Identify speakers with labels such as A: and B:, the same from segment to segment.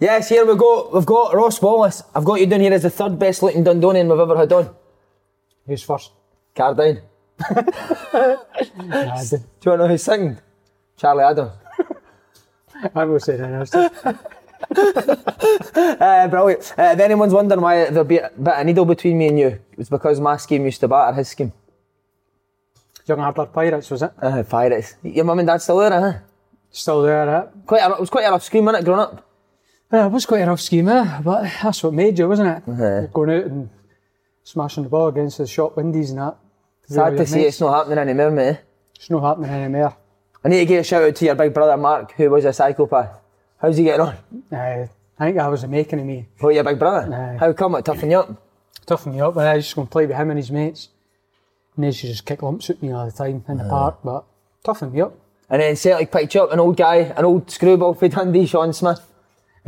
A: Yes, here we go. We've got Ross Wallace. I've got you down here as the third best looking Dundonian we've ever had on.
B: Who's first?
A: Gardyne.
B: Nah,
A: Do you want to know who's second? Charlie Adams.
B: I will say that.
A: Uh, brilliant. Uh, if anyone's wondering why there'd be a bit of needle between me and you, it's because my scheme used to batter his scheme.
B: Young Ardler Pirates, was it?
A: Uh, pirates. Your mum and dad still there, huh?
B: Still there, eh?
A: Quite a, it was quite a rough scheme, wasn't it, growing up?
B: Yeah, it was quite a rough scheme, eh? But that's what made you, wasn't it?
A: Uh-huh.
B: Going out and smashing the ball against the shop windies and that.
A: Sad to see it's not happening anymore, mate.
B: It's not happening anymore.
A: I need to give a shout out to your big brother Mark, who was a psychopath. How's he getting on?
B: Uh, I think that was the making of me.
A: What, your big brother?
B: Aye.
A: How come it toughen you up?
B: Toughen me up, but I was just going to play with him and his mates. And they used to just kick lumps at me all the time in the
A: Uh-huh.
B: park, but toughen me up.
A: And then Celtic picked you up an old guy, an old screwball for Dundee, Sean Smith.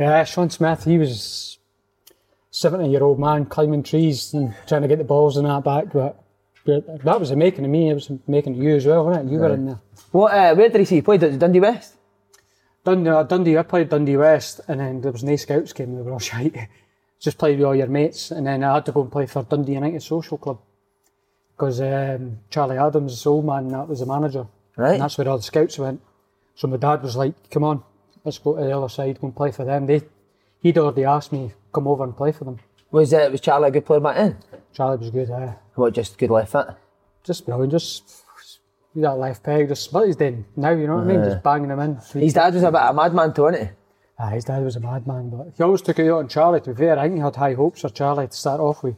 B: Yeah, Sean Smith, he was 70 year old man climbing trees and trying to get the balls in that back, but, but that was the making of me, it was the making of you as well, wasn't it? You were in there.
A: What, uh, where did he see? He played Dundee West?
B: Dundee, uh, Dundee, I played Dundee West, and then there was no scouts game, they were all shite. Just played with all your mates, and then I had to go and play for Dundee United Social Club. Because um, Charlie Adams, the old man, that was the manager.
A: Right.
B: And that's where all the scouts went. So my dad was like, come on, let's go to the other side, go and play for them. They, he'd already asked me, come over and play for them.
A: Was, uh, was Charlie a good player back then?
B: Charlie was good, uh,
A: What, just good left foot?
B: just brilliant, just that left peg, just what he's doing now, you know what I mean? Just banging them in.
A: His dad was a bit of a madman too, wasn't he?
B: Ah, his dad was a madman, but he always took it out on Charlie. To be fair, I think he had high hopes for Charlie to start off with.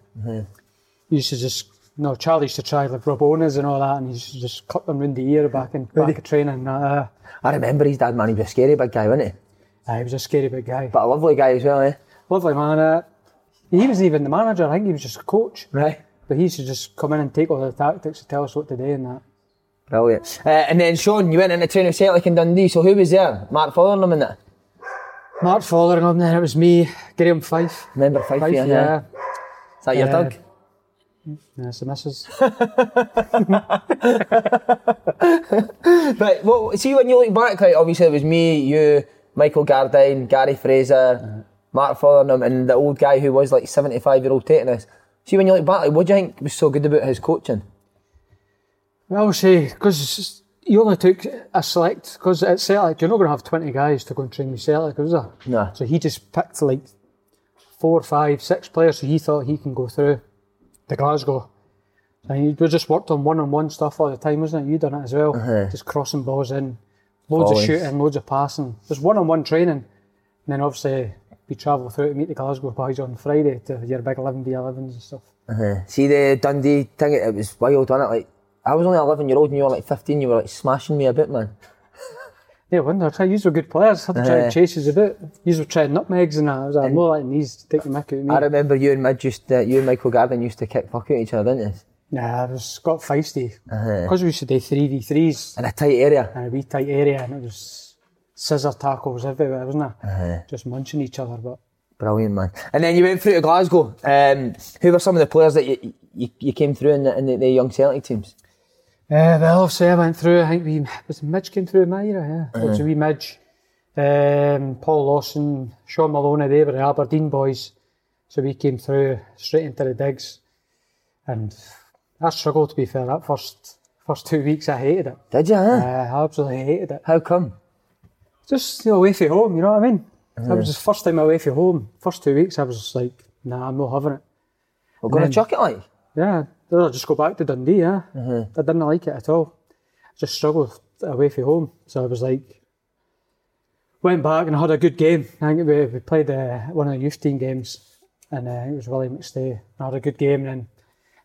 B: He used to just, no, Charlie used to try like rub owners and all that, and he used to just cut them round the ear back in back of training. Uh,
A: I remember his dad, man. He was a scary big guy, wasn't he?
B: ah, he was a scary big guy.
A: But a lovely guy as well, eh?
B: Lovely man. Uh, he wasn't even the manager. I think he was just a coach.
A: Right.
B: But he used to just come in and take all the tactics to tell us what to do and that.
A: Brilliant. Uh, and then Sean, you went into training with Celtic in Dundee, so who was there? Mark Fotheringham in that?
B: Mark Fotheringham, then it was me, Graham Fife.
A: Remember Fife,
B: Fife,
A: yeah.
B: yeah.
A: Is that your
B: Uh,
A: dog?
B: That's the missus.
A: But well, see when you look back, like obviously it was me, you, Michael Gardyne, Gary Fraser, Mark Fotheringham, and the old guy who was like seventy-five year old taking us. See when you look back, like, what do you think was so good about his coaching?
B: Well, say, because you only took a select, because at Celtic, you're not going to have 20 guys to go and train with Celtic, is there?
A: No.
B: So he just picked like four, five, six players who he thought he can go through to Glasgow. And we just worked on one-on-one stuff all the time, wasn't it? You done it as well. Uh-huh. Just crossing balls in, loads
A: Volleys.
B: of shooting, loads of passing. Just one-on-one training. And then obviously we travel through to meet the Glasgow boys on Friday to your big 11v11s and stuff. Uh-huh.
A: See the Dundee thing, it was wild, wasn't it? Like I was only eleven year old and you were like fifteen, you were like smashing me a bit, man.
B: Yeah, wonder. Try, you were good players. Had to try
A: Aye.
B: to chase us a bit. You were trying nutmegs and that. I was like, more like these to take the mick out of me.
A: I remember you and Midge used to, you and Michael Gardyne used to kick fuck at each other, didn't you?
B: Nah, it was got feisty.
A: Uh-huh.
B: Because we used to do 3v3s
A: In a tight area.
B: in a wee tight area and it was scissor tackles everywhere, wasn't it?
A: Uh-huh.
B: Just munching each other. But
A: Brilliant, man. And then you went through to Glasgow. Um, who were some of the players that you, you, you came through in the, in the, the young Celtic teams?
B: Uh, well, say I went through, I think we, was Midge came through my era, yeah. It was a wee Midge, um, Paul Lawson, Shaun Maloney, they were the Aberdeen boys. So we came through straight into the digs. And I struggled to be fair, that first First two weeks I hated it.
A: Did you, huh?
B: Yeah, I absolutely hated it.
A: How come?
B: Just you know, away from home, you know what I mean? That was the first time I away from home. First two weeks I was just like, nah, I'm not having it.
A: We're going to
B: then-
A: chuck it like?
B: Yeah, then I just go back to Dundee, yeah. I didn't like it at all. I just struggled away from home. So I was like, went back and I had a good game. I think we, we played uh, one of the youth team games and uh, it was William McStay. I had a good game and then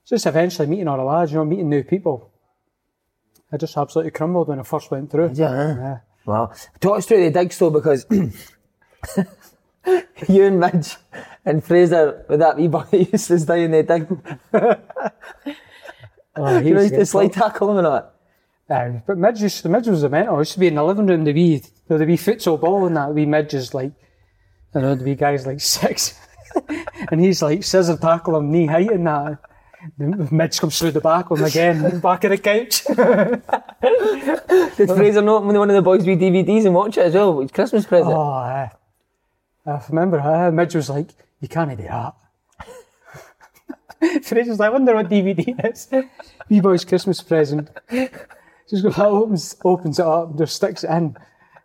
B: just eventually meeting all the lads, you know, meeting new people. I just absolutely crumbled when I first went through.
A: Yeah?
B: Yeah.
A: Wow. Talk us through the digs though, because you and Midge and Fraser with that wee boy used to stay in the dig.
B: Oh, he used to
A: to slide tackle him and all that.
B: But Midge used the Midge was the mental. I used to be in the living room, the wee, the wee futsal ball and that wee Midge is like, I know the wee guy's like six, and he's like scissor tackle him knee height and that. The Midge comes through the back of him again, back of the couch.
A: Did Fraser not When one of the boys with DVDs and watch it as well? It's Christmas present.
B: oh, aye. I remember uh, Midge was like, "You can't do that." Fraser's like, "I wonder what DVD is." Wee boy's Christmas present. She just goes, opens, opens it up, and just sticks it in.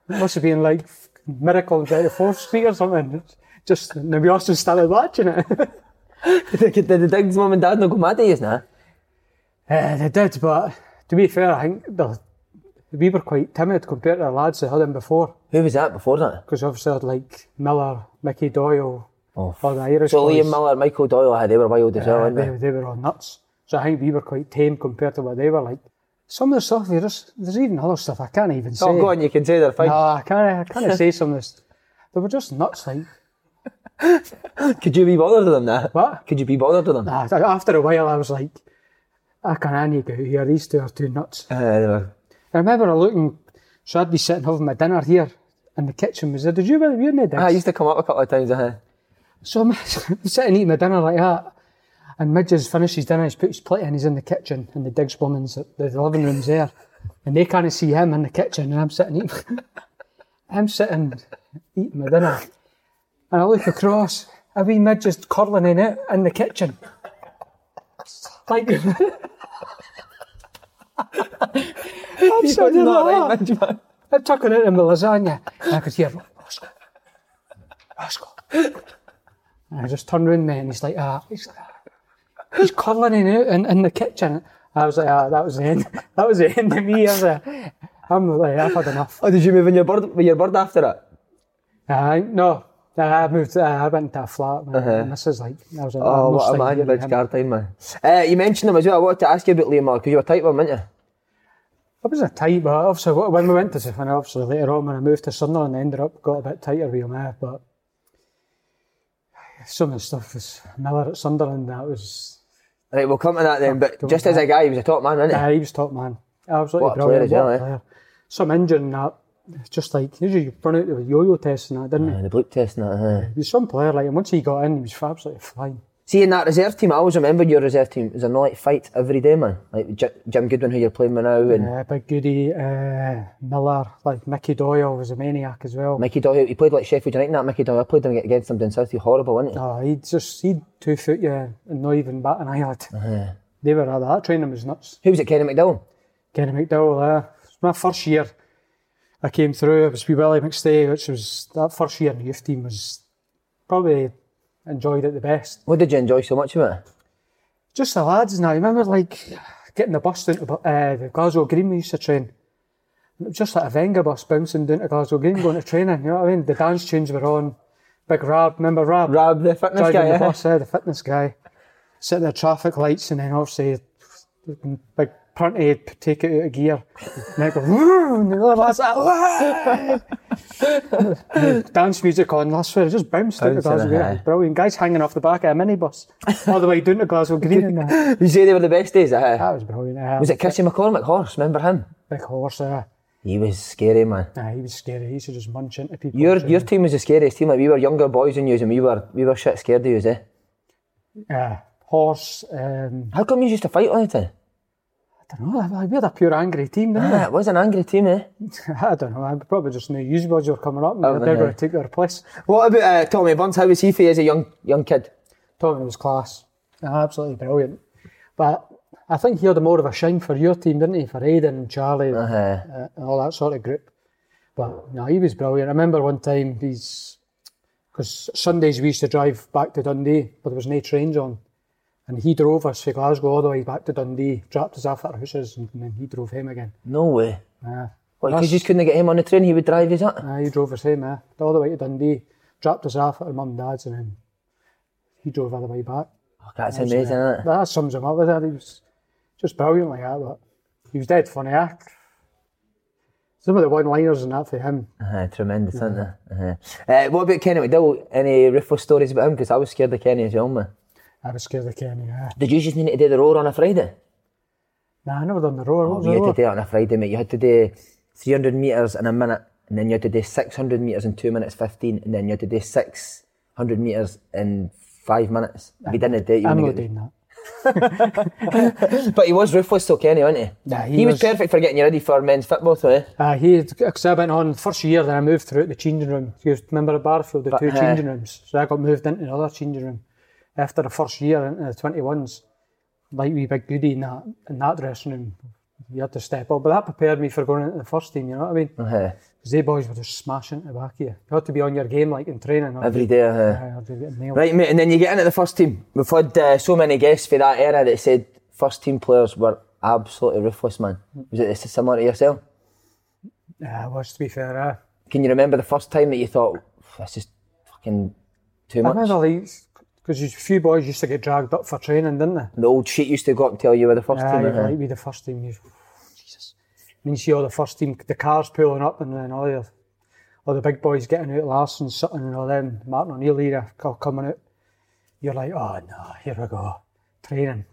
B: It must have been like Miracle on 24th Street or something. Just, and we also started watching it.
A: Did the, the digs mum and dad not go mad at you now?
B: Uh, they did, but to be fair, I think the, we were quite timid compared to the lads that had him before.
A: Who was that before that?
B: Because obviously I had like Miller, Mickey Doyle,
A: Oh,
B: all the Irish
A: So
B: boys.
A: Liam Miller, Michael Doyle, they were wild as well,
B: Uh, they,
A: they?
B: they were all nuts. So I think we were quite tame compared to what they were like. Some of the stuff, they just, there's even other stuff I can't even say.
A: Oh, go on, you can say they're fine.
B: No, I can't, I can't say some of this. They were just nuts, like.
A: Could you be bothered with them now?
B: What?
A: Could you be bothered with them?
B: Nah, after a while, I was like, I can't I need to go here. These two are too nuts.
A: Uh, they were.
B: I remember I looking, so I'd be sitting having my dinner here, in the kitchen was there. Did you were you in the digs?
A: Ah, I used to come up a couple of times, uh
B: So I'm sitting eating my dinner like that, and Midge has finished his dinner, he's put his plate in, he's in the kitchen, and the Diggs woman's, the, the living room's there, and they can't see him in the kitchen, and I'm sitting eating, I'm sitting eating my dinner, and I look across, a wee Midge just curling in it in the kitchen. Like, I'm sitting
A: not
B: like
A: right,
B: that.
A: Midge, man.
B: I'm tucking it in my lasagna. And I could hear, Roscoe, Roscoe. And I just turned round me and he's like, ah, he's, he's curling in, it in, in the kitchen. I was like, ah, that was the end. That was the end of me. I was like, I'm like, I've had enough.
A: Oh, did you move in your bird, with your bird after that?
B: Uh, no, I moved, uh, I went to a flat. Man. And this is like, I was like,
A: Oh, what a man,
B: with him.
A: Gardyne, man. Uh, you mentioned him as well. I wanted to ask you about Liam because you were tight with him, weren't you?
B: I was a tight, but obviously when we went to, and obviously later on when I moved to Sunderland, I ended up got a bit tighter with him, eh, but some of the stuff was Miller at Sunderland, that was,
A: Right, we'll come to that then, but just as a guy, he was a top man, wasn't he?
B: yeah, he was top man. Absolutely
A: What a player
B: brilliant. what
A: eh?
B: player. Some injury and that, it's just like, usually you run out with yo-yo test and that, didn't he?
A: Uh, the bleep test and that, uh.
B: He was some player, like, and once he got in, he was absolutely flying.
A: See, in that reserve team, I always remember your reserve team. There no like fight every day, man? Like J- Jim Goodwin, who you're playing with now, and
B: Uh, Big Goody, uh, Miller, like Mickey Doyle was a maniac as well.
A: Mickey Doyle. He played like Sheffield United. That Mickey Doyle. I played him against him down south. He horrible, wasn't he?
B: Oh, he'd just, he'd two foot you and not even bat an eyelid.
A: Uh-huh.
B: They were, that training was nuts.
A: Who was it? Kenny McDowell.
B: Kenny McDowell, uh, it was my first year I came through, it was with Willie McStay, which was, that first year in the youth team was probably enjoyed it the best.
A: What did you enjoy so much of it?
B: Just the lads now, I remember like getting the bus down to uh, the Glasgow Green we used to train. It was just like a Venga bus bouncing down to Glasgow Green going to training, you know what I mean? The dance tunes were on. Big Rab, remember Rab?
A: Rab, the fitness
B: driving
A: guy.
B: the
A: eh?
B: bus, yeah, the fitness guy. Sitting at traffic lights and then obviously big prunty take it out of gear. And then go, and the other lads like, Dance music on, I swear, it just bounced out of Glasgow. It was Brilliant. Guys hanging off the back of a minibus all the way down to Glasgow Green.
A: You say they were the best days. Uh,
B: that was brilliant. Uh,
A: was it Chrissy McCormick horse? Remember him?
B: Big horse. Uh,
A: He was scary, man.
B: nah, he was scary. He used to just munch into people.
A: Your your team was the scariest team. Like we were younger boys than you, and we were we were shit scared of you, eh?
B: uh, horse. Um,
A: How come you used to fight all the time?
B: I don't know. We had a pure angry team, didn't we?
A: Ah, it was an angry team, eh?
B: I don't know. I probably just knew you boys were coming up and
A: Oh,
B: they're
A: yeah.
B: going to take their place.
A: What about uh, Tommy Burns? How was he for you as a young young kid?
B: Tommy was class. Absolutely brilliant. But I think he had more of a shine for your team, didn't he? For Aiden and Charlie
A: Uh-huh.
B: uh, and all that sort of group. But no, he was brilliant. I remember one time he's because Sundays we used to drive back to Dundee, but there was no trains on, and he drove us from Glasgow all the way back to Dundee, dropped us off at our houses, and then he drove home again.
A: No way.
B: Uh, That's-
A: because you just couldn't get him on the train, he would drive us up?
B: uh, he drove us home, uh, all the way to Dundee, dropped us off at our mum and dad's, and then he drove all the way back.
A: Oh, that's amazing, isn't it?
B: That sums him up with that. He was just brilliant like that, but he was dead funny. Eh? Some of the one-liners and that for him.
A: Uh, tremendous, isn't it? Uh-huh. Uh, what about Kenny McDowell? Any ruthless stories about him? Because I was scared of Kenny as well, man.
B: I was scared of Kenny. Yeah.
A: Did you just need to do the roar on a Friday?
B: Nah, I never done the roar. Was
A: you
B: the
A: had
B: roar?
A: to do it on a Friday, mate. You had to do 300 metres in a minute, and then you had to do 600 metres in 2 minutes 15, and then you had to do 600 metres in 5 minutes. If you didn't do it, you
B: I'm
A: get-
B: doing that.
A: But he was ruthless though, Kenny, wasn't he?
B: Yeah,
A: he,
B: he
A: was,
B: was-
A: perfect for getting you ready for men's football, though, eh?
B: Uh, he cause I went on first year, then I moved through the changing room. You remember at Barrowfield, the
A: But,
B: two
A: uh,
B: changing rooms. So I got moved into another changing room after the first year into the 21s. Like wee big goody in that, in that dressing room. You had to step up. But that prepared me for going into the first team, you know what I mean?
A: Uh-huh.
B: Because they boys were just smashing it back of you. You had to be on your game like in training.
A: Every day, uh-huh.
B: Yeah, or you get nailed.
A: Right, mate, and then you get into the first team. We've had uh, so many guests for that era that said first team players were absolutely ruthless, man. Was it similar to yourself?
B: Yeah, it was to be fair. Uh,
A: Can you remember the first time that you thought, this is fucking too much?
B: I remember like, because a few boys used to get dragged up for training, didn't they?
A: The old sheet used to go up and tell you were the first
B: Yeah,
A: team.
B: you'd
A: uh-huh.
B: be the first team. You, Jesus. And you see all the first team, the cars pulling up, and then all the, all the big boys getting out, Larsson, Sutton, and all them, Martin O'Neill era co- coming out. You're like, oh no, here we go, training. And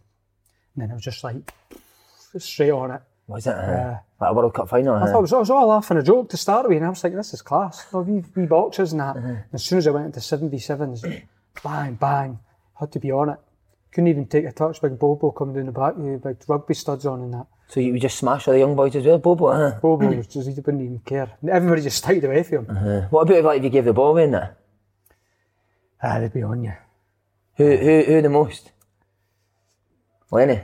B: then it was just like, straight on it.
A: Was it? Uh,
B: Yeah.
A: Like a World Cup final?
B: I
A: uh-huh.
B: thought it was, was all laughing a joke to start with, and I was like, this is class. Oh, wee, wee boxes and that. And as soon as I went into 77s, bang, bang, had to be on it. Couldn't even take a touch, big Bobo coming down the back, with big rugby studs on and that.
A: So you would just smash all the young boys as well, Bobo? Uh-huh.
B: Bobo was just, he wouldn't even care. Everybody just stayed away from him.
A: Uh, what about if, like, if you gave the ball away in that?
B: Ah, they'd be on you.
A: Who, who, who the most? Lenny.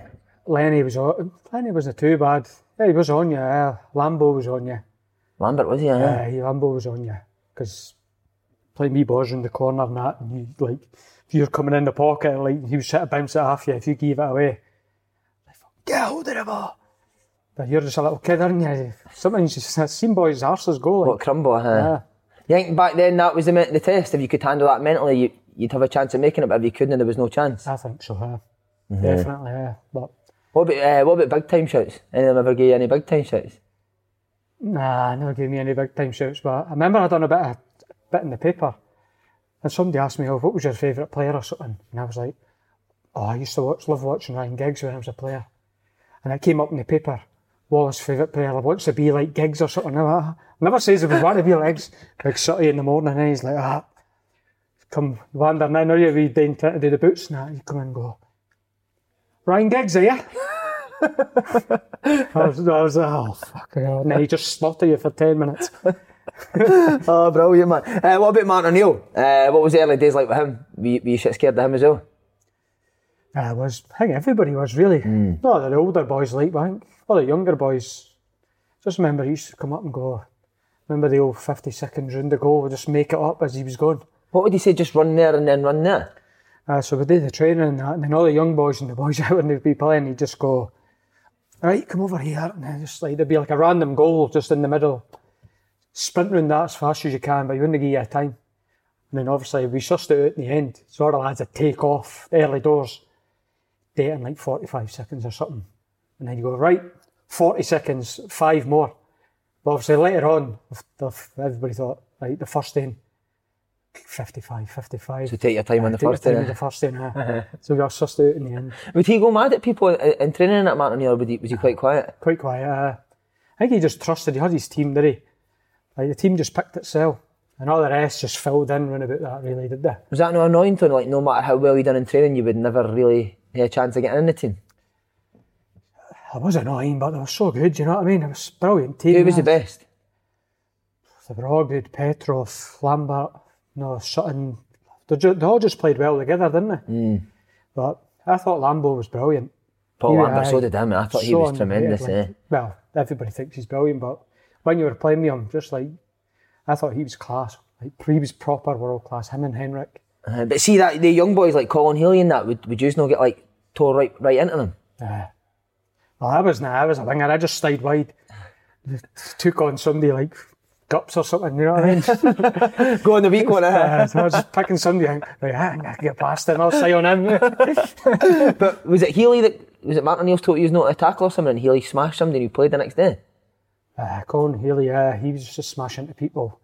B: Lenny was on, Lenny wasn't too bad. Yeah, he was on you. Uh, Lambo was on you.
A: Lambert, was he? Uh,
B: Yeah, he, Lambo was on you. Because playing me boys in the corner and that, and you, like, if you're coming in the pocket, like, he was trying to bounce it off you. If you gave it away, like, get hold of the ball. But you're just a little kid, aren't you? Sometimes you just seen boys' arses go. Like,
A: What crumble? Uh,
B: yeah.
A: You think back then that was the, the test? If you could handle that mentally, you, you'd have a chance of making it, but if you couldn't, there was no chance.
B: I think so, yeah. Definitely, yeah. But
A: What about, uh, what about big time shouts? Any of them ever gave you any big time shouts?
B: Nah, never gave me any big time shouts, but I remember I done a bit of bit in the paper, and somebody asked me, "Oh, what was your favourite player or something?" And I was like, "Oh, I used to watch, love watching Ryan Giggs when I was a player," and it came up in the paper. Wallace's favourite player wants to be like Giggs or something. Never, never says he would want to be like Giggs. Big Sutty in the morning, and he's like, "Ah, come wandering in, are you? We down trying to do the boots that. You come and go, Ryan Giggs, are you?" I was, I was like, oh, fuck. And then he just slaughtered you for 10 minutes.
A: Oh, brilliant, man. Uh, what about Martin O'Neill? Uh, what was the early days like with him? Were you, were you shit scared of him as well?
B: I was, I think everybody was really. Not that the older boys like, but I think all the younger boys. Just remember he used to come up and go, remember the old 50 seconds round the goal, just make it up as he was going.
A: What would he say, just run there and then run there?
B: Uh, so we did the training and that, and then all the young boys and the boys out when they'd be playing, he'd just go, right, come over here. And then just like, there'd be like a random goal just in the middle. Sprint round that as fast as you can, but you wouldn't give you a time. And then obviously we sussed it out in the end. So all the lads would take off early doors, do in like 45 seconds or something. And then you go, right, 40 seconds, five more. But obviously later on, everybody thought, right, the first in, 55, 55.
A: So take your time on the first day.
B: the first in, uh, So we got sussed it out in the end.
A: Would he go mad at people in, in training at Martin or would he, was he quite quiet?
B: Quite quiet. Uh, I think he just trusted, he had his team, did he? Like the team just picked itself. And all the rest just filled in round about that, really, did they?
A: Was that no annoying to? Like, no matter how well you done in training, you would never really have a chance of getting in the team?
B: It was annoying, but they were so good, you know what I mean? It was a brilliant team.
A: Who was the best?
B: They were all good. Petrov, Lambert, no, Sutton. They, ju- they all just played well together, didn't they? But I thought Lambo was brilliant.
A: Paul Lambert, so did him. I thought he was tremendous. Eh?
B: Well, everybody thinks he's brilliant, but when you were playing me, I'm just like I thought he was class. Like he was proper world class. Him and Henrik.
A: Uh, but see that the young boys like Colin Healy and that would would you just not get like tore right right into them?
B: Uh, well, I was nah, I was a winger. I just stayed wide. Took on somebody like gups or something. You know what I mean?
A: Go on the weak one.
B: Uh, so I was just picking somebody. out, Like, ah, I can get past him. I'll stay on him.
A: But was it Healy that was it Martin O'Neill's told you was not a tackle someone and Healy smashed somebody and he played the next day?
B: Uh, Colin Healy, uh, he was just smashing into people.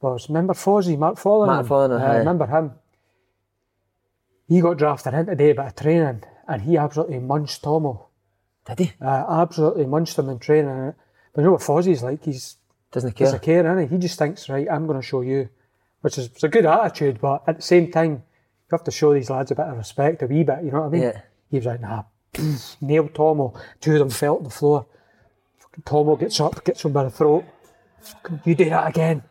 B: Was remember Fozzie, Mark Follen?
A: Mark Follen,
B: uh, remember him? He got drafted in today bit of training and he absolutely munched Tomo.
A: Did he?
B: Uh, absolutely munched him in training. But you know what Fozzie's like? He's
A: Doesn't care.
B: doesn't care, innit? He just thinks, right, I'm going to show you, which is it's a good attitude, but at the same time, you have to show these lads a bit of respect, a wee bit, you know what I mean?
A: Yeah.
B: He was like, nah, nailed Tomo. Two of them fell to the floor. Tomo gets up, gets him by the throat. You do that again.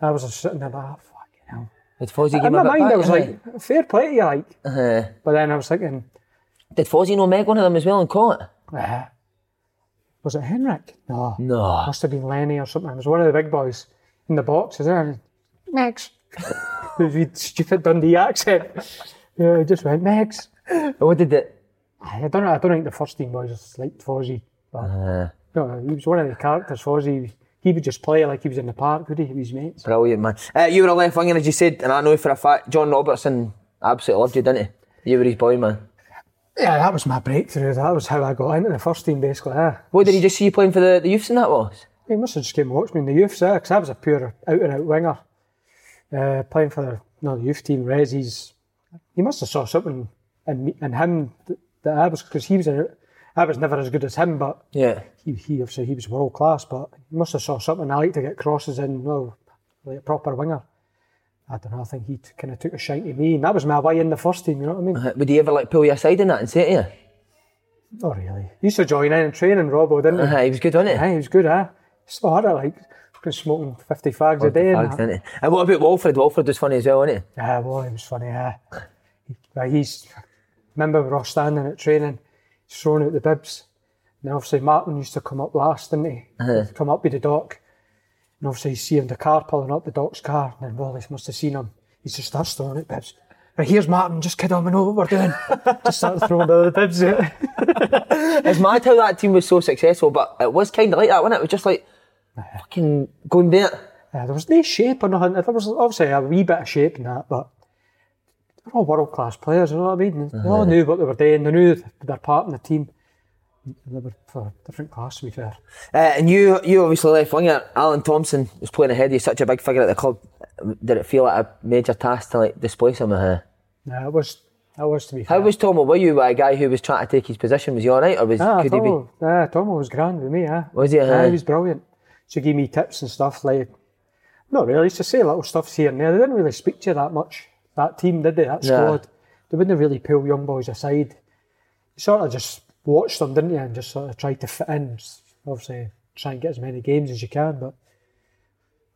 B: I was just sitting there like, oh, fucking hell.
A: Did Fozzie give
B: In my mind,
A: back,
B: I was like, fair play to you, like.
A: Uh,
B: But then I was thinking,
A: did Fozzie know Meg one of them as well and call it?
B: uh, was it Henrik? No.
A: No.
B: Must have been Lenny or something. It was one of the big boys in the box, is it? Megs. With stupid Dundee accent. Yeah, he just went, Megs.
A: What did it?
B: I don't know. I don't think the first team boys liked Fozzie. But
A: Uh,
B: no, he was one of the characters, Fozzie. He He would just play like he was in the park, would he? With his mates.
A: brilliant man. Uh, you were a left winger as you said, and I know for a fact John Robertson absolutely loved you, didn't he? You were his boy, man.
B: Yeah, that was my breakthrough. That was how I got into the first team, basically.
A: What did he just see you playing for the, the youths and that was?
B: He must have just came and watched me in the youths, yeah, because I was a pure out and out winger. Uh, playing for the, no, the youth team, Resi's. He must have saw something in, me, in him that, that I was, because he was, a, I was never as good as him, but
A: Yeah.
B: he, he obviously he was world class, but he must have saw something. I like to get crosses in, well, like a proper winger. I don't know, I think he kind of took a shine to me, and that was my way in the first team, you know what I mean?
A: Uh, Would he ever like pull you aside in that and say to you?
B: Not really. He used to join in and train in Robbo, didn't he?
A: Uh, he was good, wasn't he?
B: Aye, he was good, eh? Still had it, like, smoking 50 fags a day. and
A: Fags, he? And what about Walford? Walford was funny as well, wasn't he?
B: Yeah, well, it was funny. Yeah, he, he's. Remember, we were all standing at training, he's throwing out the bibs. And obviously, Martin used to come up last, didn't he? He'd Come up with the dock. And obviously, he's seeing the car pulling up the dock's car. And then Wallace must have seen him. He just starts throwing out bibs. Right, here's Martin, just kid on, we know what we're doing. just started throwing all the bibs out.
A: It's mad how that team was so successful, but it was kind of like that, wasn't it? It was just like uh-huh. fucking going there.
B: Yeah, there was no shape or nothing. There was obviously a wee bit of shape in that, but they're all world class players, you know what I mean? They all knew what they were doing, they knew their part in the team. They were for a different class, to be fair.
A: Uh, and you, you obviously left winger. Alan Thompson was playing ahead. of He's such a big figure at the club. Did it feel like a major task to like displace him? Uh,
B: Yeah, it was, that was to be fair.
A: how was Tomo? Were you a guy who was trying to take his position? Was he all right, or was
B: Ah,
A: could he be?
B: Tomo, yeah, Tomo was grand with me, yeah.
A: Was he,
B: Yeah,
A: uh-huh.
B: he was brilliant. So give me tips and stuff, like, not really, just to say little stuff here and there. They didn't really speak to you that much, that team, did they, that
A: Yeah.
B: squad? They wouldn't really pull young boys aside. You sort of just watched them, didn't you, and just sort of tried to fit in. Obviously, try and get as many games as you can, but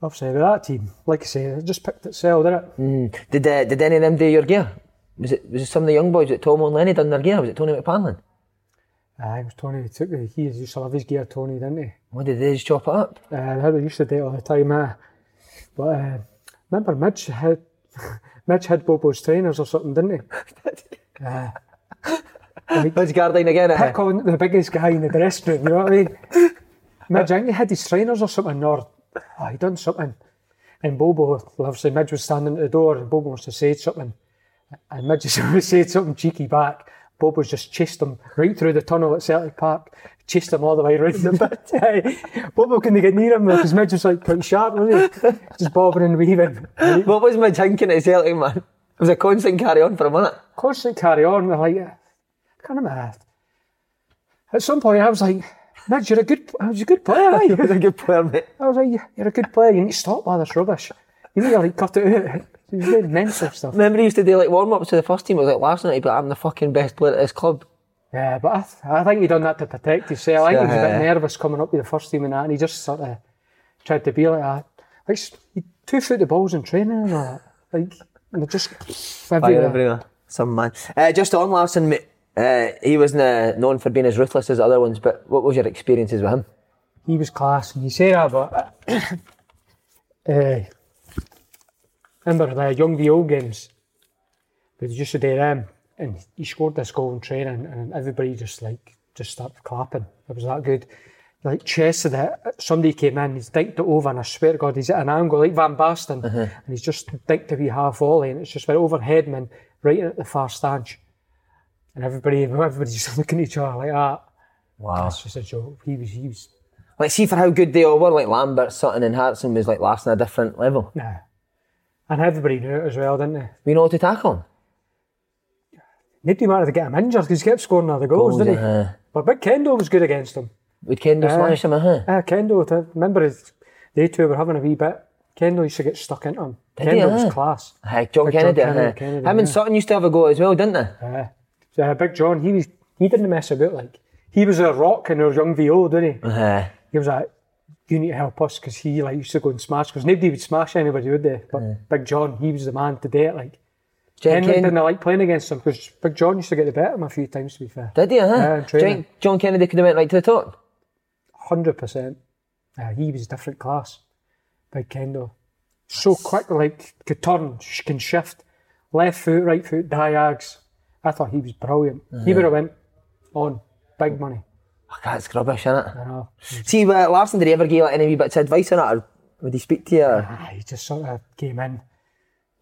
B: obviously with that team, like I say, it just picked itself, didn't it?
A: Did uh, did any of them do your gear? Was it was it some of the young boys that Tomo and Lenny done their gear? Was it Tony McParlin?
B: Aye, it was Tony who took it. He used to love his gear, Tony, didn't he?
A: What did they just chop it up?
B: Uh, how they used to do it all the time, uh, but uh, remember Midge had Midge had Bobo's trainers or something, didn't he? Uh,
A: That's Gardyne again. uh,
B: pick on the biggest guy in the dressing room, you know what I mean? Midge, I think he had his trainers or something, or oh, he done something. And Bobo, obviously, Midge was standing at the door, and Bobo must have said something. And Midge just said something cheeky back. Bobo's just chased him right through the tunnel at Celtic Park, chased him all the way around the bit. Aye. Bobo couldn't get near him because Midge was like quite sharp, wasn't he? Just bobbing and weaving.
A: What was Midge thinking at Celtic, man? It was a constant carry on for a minute.
B: Constant carry on. They're like, I can't imagine. At some point, I was like, Midge, you're a good, I was a good player. aye."
A: He was a good player, mate.
B: I was like, you're a good player. You need to stop all this rubbish. You need to like cut it out. He was doing mental stuff.
A: Remember he used to do like warm ups to the first team. It was like last night, but I'm the fucking best player at this club.
B: Yeah, but I, th- I think he done that to protect himself. I think he was a bit nervous coming up with the first team and that, and he just sort of tried to be like that. Like he two foot the balls in training and all that. Like, and just
A: Fire
B: everywhere.
A: everywhere. Some man. Uh, just on Larsson, mate, Uh, he wasn't uh, known for being as ruthless as the other ones, but what was your experiences with him?
B: he was class. And you say that, but uh, remember the young VO games? We used to do them, and he scored this goal in training, and everybody just like just started clapping. It was that good. Like chested it. Somebody came in, he's dinked it over, and I swear to God, he's at an angle like Van Basten, uh-huh. and he's just dinked a wee half volley, and it's just went over Hedman right in at the far stanch. And everybody, everybody's just looking at each other like that.
A: Wow.
B: That's just a joke. He was, he was
A: Like, see for how good they all were, like Lambert, Sutton, and Hartson was like last on a different level.
B: Nah. And everybody knew it as well, didn't they?
A: We know how to tackle him.
B: Nobody wanted to get him injured because he kept scoring other goals, didn't he?
A: uh-huh.
B: But Big Kendo was good against him.
A: Would Kendo
B: Aye.
A: smash him, uh-huh?
B: Ah, Kendo, t- remember his, they two were having a wee bit. Kendo used to get stuck into him.
A: Did he,
B: Kendo
A: aye?
B: was class.
A: Heck, John
B: Big John
A: Kennedy.
B: Kennedy,
A: uh-huh.
B: Kennedy,
A: him and. Sutton used to have a go as well, didn't they?
B: Uh, so, uh, Big John, he was he didn't mess about like he was a rock in our young VO, didn't he?
A: Uh-huh.
B: He was like, you need to help us because he like used to go and smash because nobody would smash anybody, would they? But Big John, he was the man to do it. Like
A: John
B: Henrik
A: Ken-
B: didn't like playing against him because Big John used to get the better of him a few times. To be fair,
A: Did he, uh-huh?
B: Yeah.
A: John, John Kennedy could have went right to the top.
B: hundred percent. Uh, he was a different class. Big Kendo, so quick, like could turn, can shift, left foot, right foot, diags. I thought he was brilliant. He would have went on big money.
A: Oh, that's rubbish, isn't it?
B: You know,
A: See, uh, Larsson, did he ever give you like, any wee bits of advice on it, or would he speak to you?
B: Ah, he just sort of came in,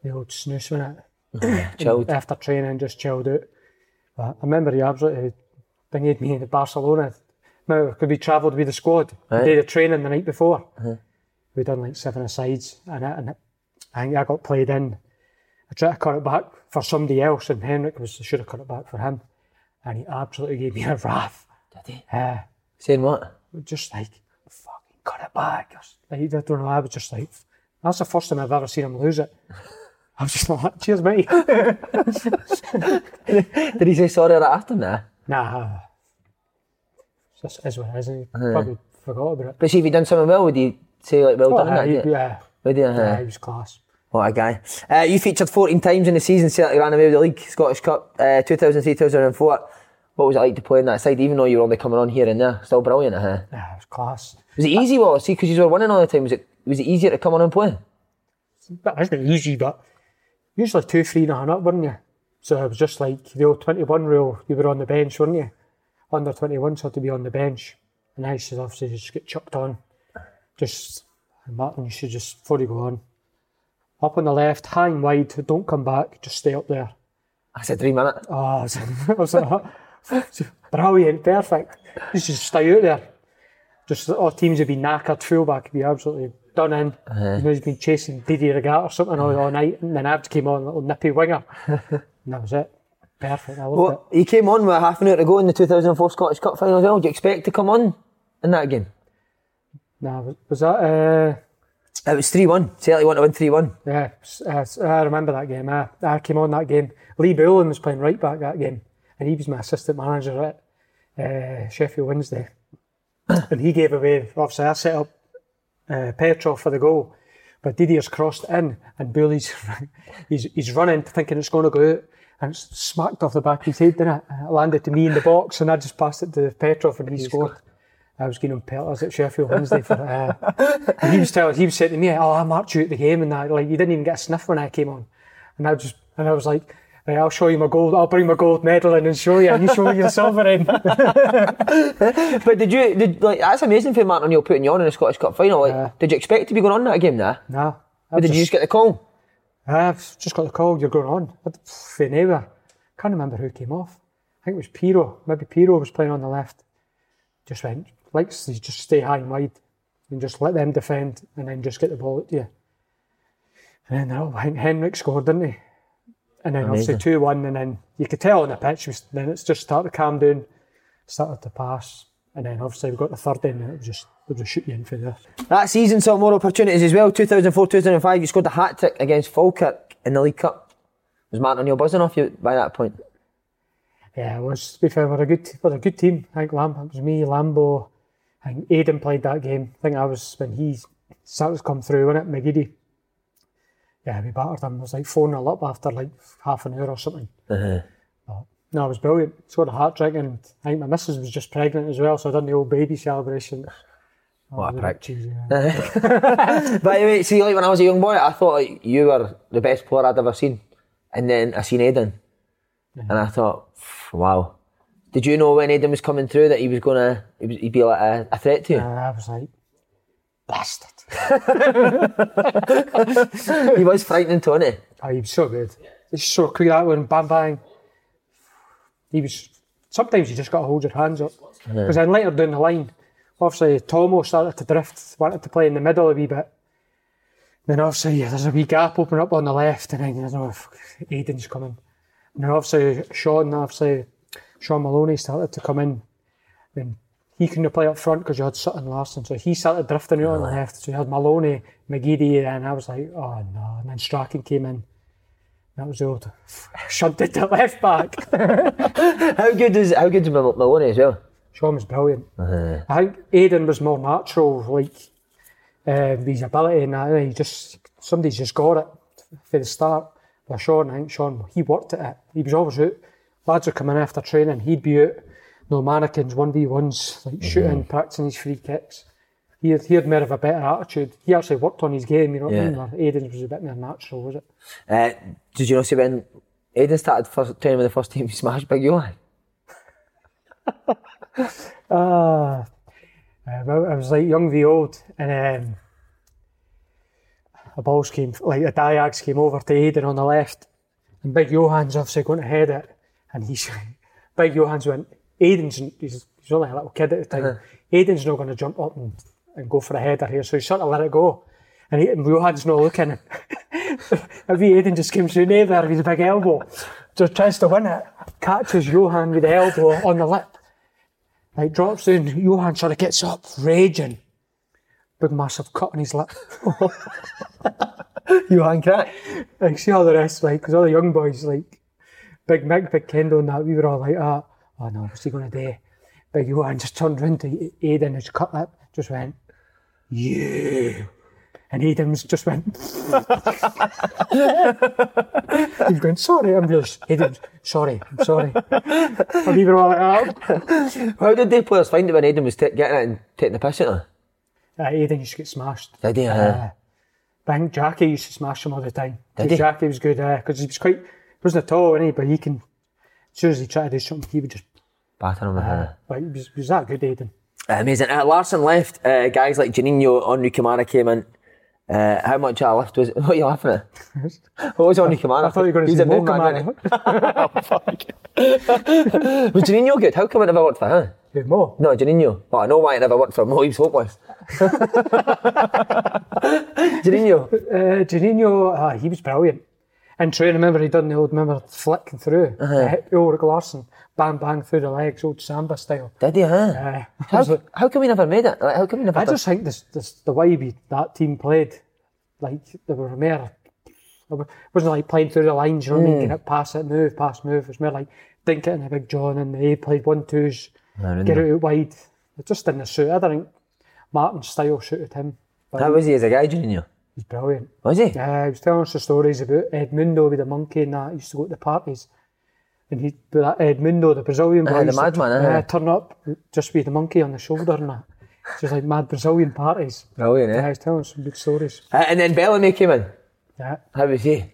B: the old snooze with it.
A: chilled?
B: after training, just chilled out. But I remember he absolutely binged me in Barcelona. Now, could we travelled with the squad the
A: Right.
B: day of training the night before. We done like seven asides, and, I, and I think I got played in. I tried to cut it back for somebody else, and Henrik was should have cut it back for him, and he absolutely gave me a wrath.
A: Did he?
B: Uh,
A: Saying what?
B: just like fucking cut it back. Like, I don't know. I was just like, that's the first time I've ever seen him lose it. I was just like, cheers, mate.
A: Did he say sorry right after that?
B: Nah. It's just is what it is. he Probably forgot about it.
A: But see, if he'd done something well, would he say like, well
B: Oh,
A: done?
B: yeah,
A: that,
B: he, yeah,
A: Would he? Uh-huh.
B: yeah, he was class.
A: What a guy. Uh, you featured 14 times in the season, Celtic ran away with the league, Scottish Cup, uh, 2003, 2004. What was it like to play in that side, even though you were only coming on here and there? Still brilliant, huh?
B: Yeah, it was class.
A: Was it easy, well, see, because you were winning all the time, was it, was it easier to come on and play?
B: It's not easy, but usually two, three, nothing up, weren't you? So it was just like the old 21 rule. You were on the bench, weren't you? Under 21s had to be on the bench. And I to obviously just get chucked on. Just, Martin you should just, before you go on, up on the left, hang wide, don't come back, just stay up there.
A: I said three minutes.
B: Oh, I was, I was like, brilliant, perfect. You should stay out there. Just all teams would be knackered, fullback would be absolutely done in. You know, he's been chasing Didier Agathe or something all, all night, and then Abs came on, a little nippy winger. and that was it. Perfect, I loved
A: Well, he came on with half an hour to go in the 2004 Scottish Cup final as well. Do you expect to come on in that game?
B: it. Nah, was, was that, uh,
A: It was 3 1. Celtic want to win 3 1.
B: yeah, I uh, remember that game. I, I came on that game. Lee Bullen was playing right back that game, and he was my assistant manager at uh, Sheffield Wednesday. and he gave away, obviously, I set up uh, Petrov for the goal, but Didier's crossed in, and Bully's he's, he's running, thinking it's going to go out, and it's smacked off the back of his head, didn't it? It landed to me in the box, and I just passed it to Petrov, and he scored. I was him pelters at Sheffield Wednesday for uh, and he was telling, he was saying to me, "Oh, I marked you at the game," and that, like, you didn't even get a sniff when I came on, and I just, and I was like, "I'll show you my gold. I'll bring my gold medal in and show you, and you show me the silver in."
A: But did you, did, like, that's amazing for Martin O'Neill putting you on in the Scottish Cup final. Like, did you expect to be going on that game
B: nah,
A: Or did you just get the call?
B: I've just got the call. You're going on. For neighbour, can't remember who came off. I think it was Piro. Maybe Piro was playing on the left. Just went likes to just stay high and wide, and just let them defend, and then just get the ball to you. And then oh, I think Henrik scored, didn't he? And then obviously two one, and then you could tell on the pitch. Was, then it's just started to calm down, started to pass, and then obviously we got the third in, and it was just they would shoot you in for there.
A: That season saw more opportunities as well. 2004 2005, you scored a hat trick against Falkirk in the League Cup. Was Martin O'Neill buzzing off you by that point?
B: Yeah, it was. To be fair, we're a good, we're a good team. I think Lam, it was me, Lambo, I think Aiden played that game. I think I was when he started to come through, wasn't it, McGeady? Yeah, we battered him. It was like 4 0 up after like half an hour or something. Uh-huh. But No, it was brilliant. Scored a hat trick, and I think my missus was just pregnant as well, so I done the old baby celebration.
A: What a
B: Oh,
A: prick.
B: cheesy, yeah. Uh-huh.
A: But anyway, see, like when I was a young boy, I thought like you were the best player I'd ever seen, and then I seen Aiden, and I thought, wow. Did you know when Aiden was coming through that he was gonna he was, he'd be like a, a threat to you?
B: I was like, bastard.
A: he was frightening, to wasn't he?
B: Oh, he was so good. He's so quick that one, bang bang. He was. Sometimes you just got to hold your hands up. Because then later down the line, obviously Tomo started to drift, wanted to play in the middle a wee bit. Then obviously yeah, there's a wee gap opening up on the left, and then you know Aiden's coming. And then obviously Shaun, obviously Shaun Maloney started to come in. Then he couldn't play up front because you had Sutton Larsson, so he started drifting out on the left. So you had Maloney, McGeady, and I was like, oh no. And then Strachan came in. That was the old shunted to left back.
A: How good is how good is Mal- Maloney as well?
B: Shaun was brilliant. Uh-huh. I think Aiden was more natural, like with his ability and that. He just somebody's just got it for the start. But Shaun, I think Shaun, he worked at it. He was always out. Lads would coming after training, he'd be out. No mannequins, one v ones, like shooting, practicing his free kicks. He had, he had more of a better attitude. He actually worked on his game, you know what I mean?
A: Yeah.
B: Aiden's was a bit more natural, was it?
A: Uh, did you know see when Aiden started first training with the first team, he smashed Big Johan?
B: Ah, uh, well, I was like young v old, and um, a balls came like a diags came over to Aiden on the left, and Big Johan's obviously going to head it, and he's Big Johan's went. Aiden's he's, he's only a little kid at the time. Aiden's not going to jump up and, and go for a header here, so he sort of let it go. And, he, and Johan's not looking. Maybe Aiden just came through there with his big elbow, just tries to win it, catches Johan with the elbow on the lip. Like drops in. Johan sort of gets up, raging. Big massive cut on his lip.
A: Johan crack.
B: like see all the rest, like, because all the young boys, like, Big Mick, Big Kendall, and that, we were all like, ah, oh no, what's he going to do? Big Johan just turned round to Aiden, his cut lip, just went, yeah. And Aiden just went, he was going, sorry, I'm just, Aiden, sorry, I'm sorry. we were all like, oh.
A: How did the players find it when Aiden was t- getting it and taking the piss at her?
B: Uh, Aiden used to get smashed.
A: Did he? Uh,
B: Uh, I think Jackie used to smash him all the time.
A: Did he?
B: Jackie was good because he was quite, he wasn't a tall, any, but he can, as soon as he tried to do something, he would just,
A: batter him with her.
B: like, was, was that good, Aiden.
A: Amazing. Uh, Larsson left. Uh, guys like Juninho, Henri Camara came in. Uh, how much of left was it? What are you laughing at? what was Henri Camara?
B: I thought you were going to
A: He's
B: say Mo Camara.
A: innit? Was Juninho good? How come it never worked for him?
B: Who, Mo?
A: No, Juninho. Well, I know why it never worked for Mo. He was hopeless. Juninho.
B: Uh, Juninho, uh, he was brilliant. And training, remember he done the old, remember flicking through, uh hit Ulrik Laursen, bang bang through the legs, old samba style.
A: Did he, huh?
B: Uh,
A: How,
B: like-
A: how come we never made it? Like, how come we never
B: I
A: did-
B: just think this, this the way we, that team played, like they were more, it wasn't like playing through the lines, you know what I mean? Get it, pass it, move, pass, move. It was more like dink it in a big John and they played one twos, get it out wide. It just didn't suit. I don't think Martin's style suited him. But
A: How was he as a guy, Juninho?
B: He's brilliant.
A: Was he?
B: Yeah, he was telling us the stories about Edmundo with the monkey and that. He used to go to the parties. And he, that Edmundo, the Brazilian boy,
A: Uh, the madman, uh-huh.
B: uh, turn up just with the monkey on the shoulder and that. Just like mad Brazilian parties.
A: Brilliant,
B: Yeah,
A: eh?
B: he's telling us some good stories.
A: Uh, and then Bellamy came in.
B: Yeah,
A: How was he?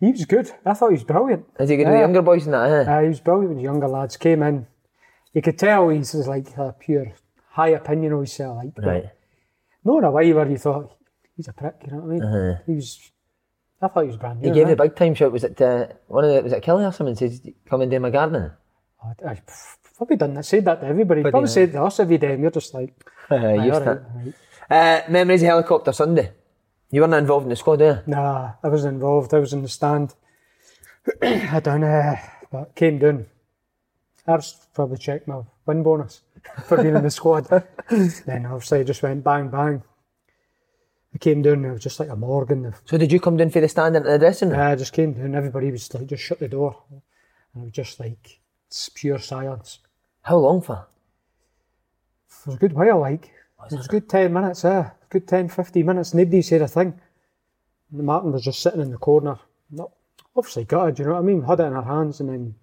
B: he was good. I thought he was brilliant.
A: Is he good with the younger boys and that, eh?
B: Uh, he was brilliant when the younger lads came in. You could tell he's like a pure high opinion of himself. Like,
A: Right.
B: Not in a way where you thought, he's a prick, you know what I mean? He was, I thought he was brand new.
A: Uh-huh. He gave
B: eh?
A: the big time shout. Was it uh, one of the, was it Kelly or someone says, come and do my gardening?
B: I, I probably done that, said that to everybody. Probably
A: yeah.
B: said to us every day, and you're just like,
A: Uh,
B: "Aye,
A: used
B: right, right."
A: Uh, memories of helicopter Sunday. You weren't involved in the squad, eh?
B: Nah, I wasn't involved. I was in the stand. I don't know, but came down. I was probably checked my win bonus for being in the squad. then obviously I just went bang bang. I came down. It was just like a morgue. The,
A: So did you come down for the stand into the dressing room?
B: I just came down. Everybody was like, just shut the door, and it was just like it's pure silence.
A: How long for?
B: It was a good while, like. It was a good 10 minutes, eh? Good 10, 15 minutes. Nobody said a thing. And Martin was just sitting in the corner. Not, obviously gutted, you know what I mean? Had it in her hands and then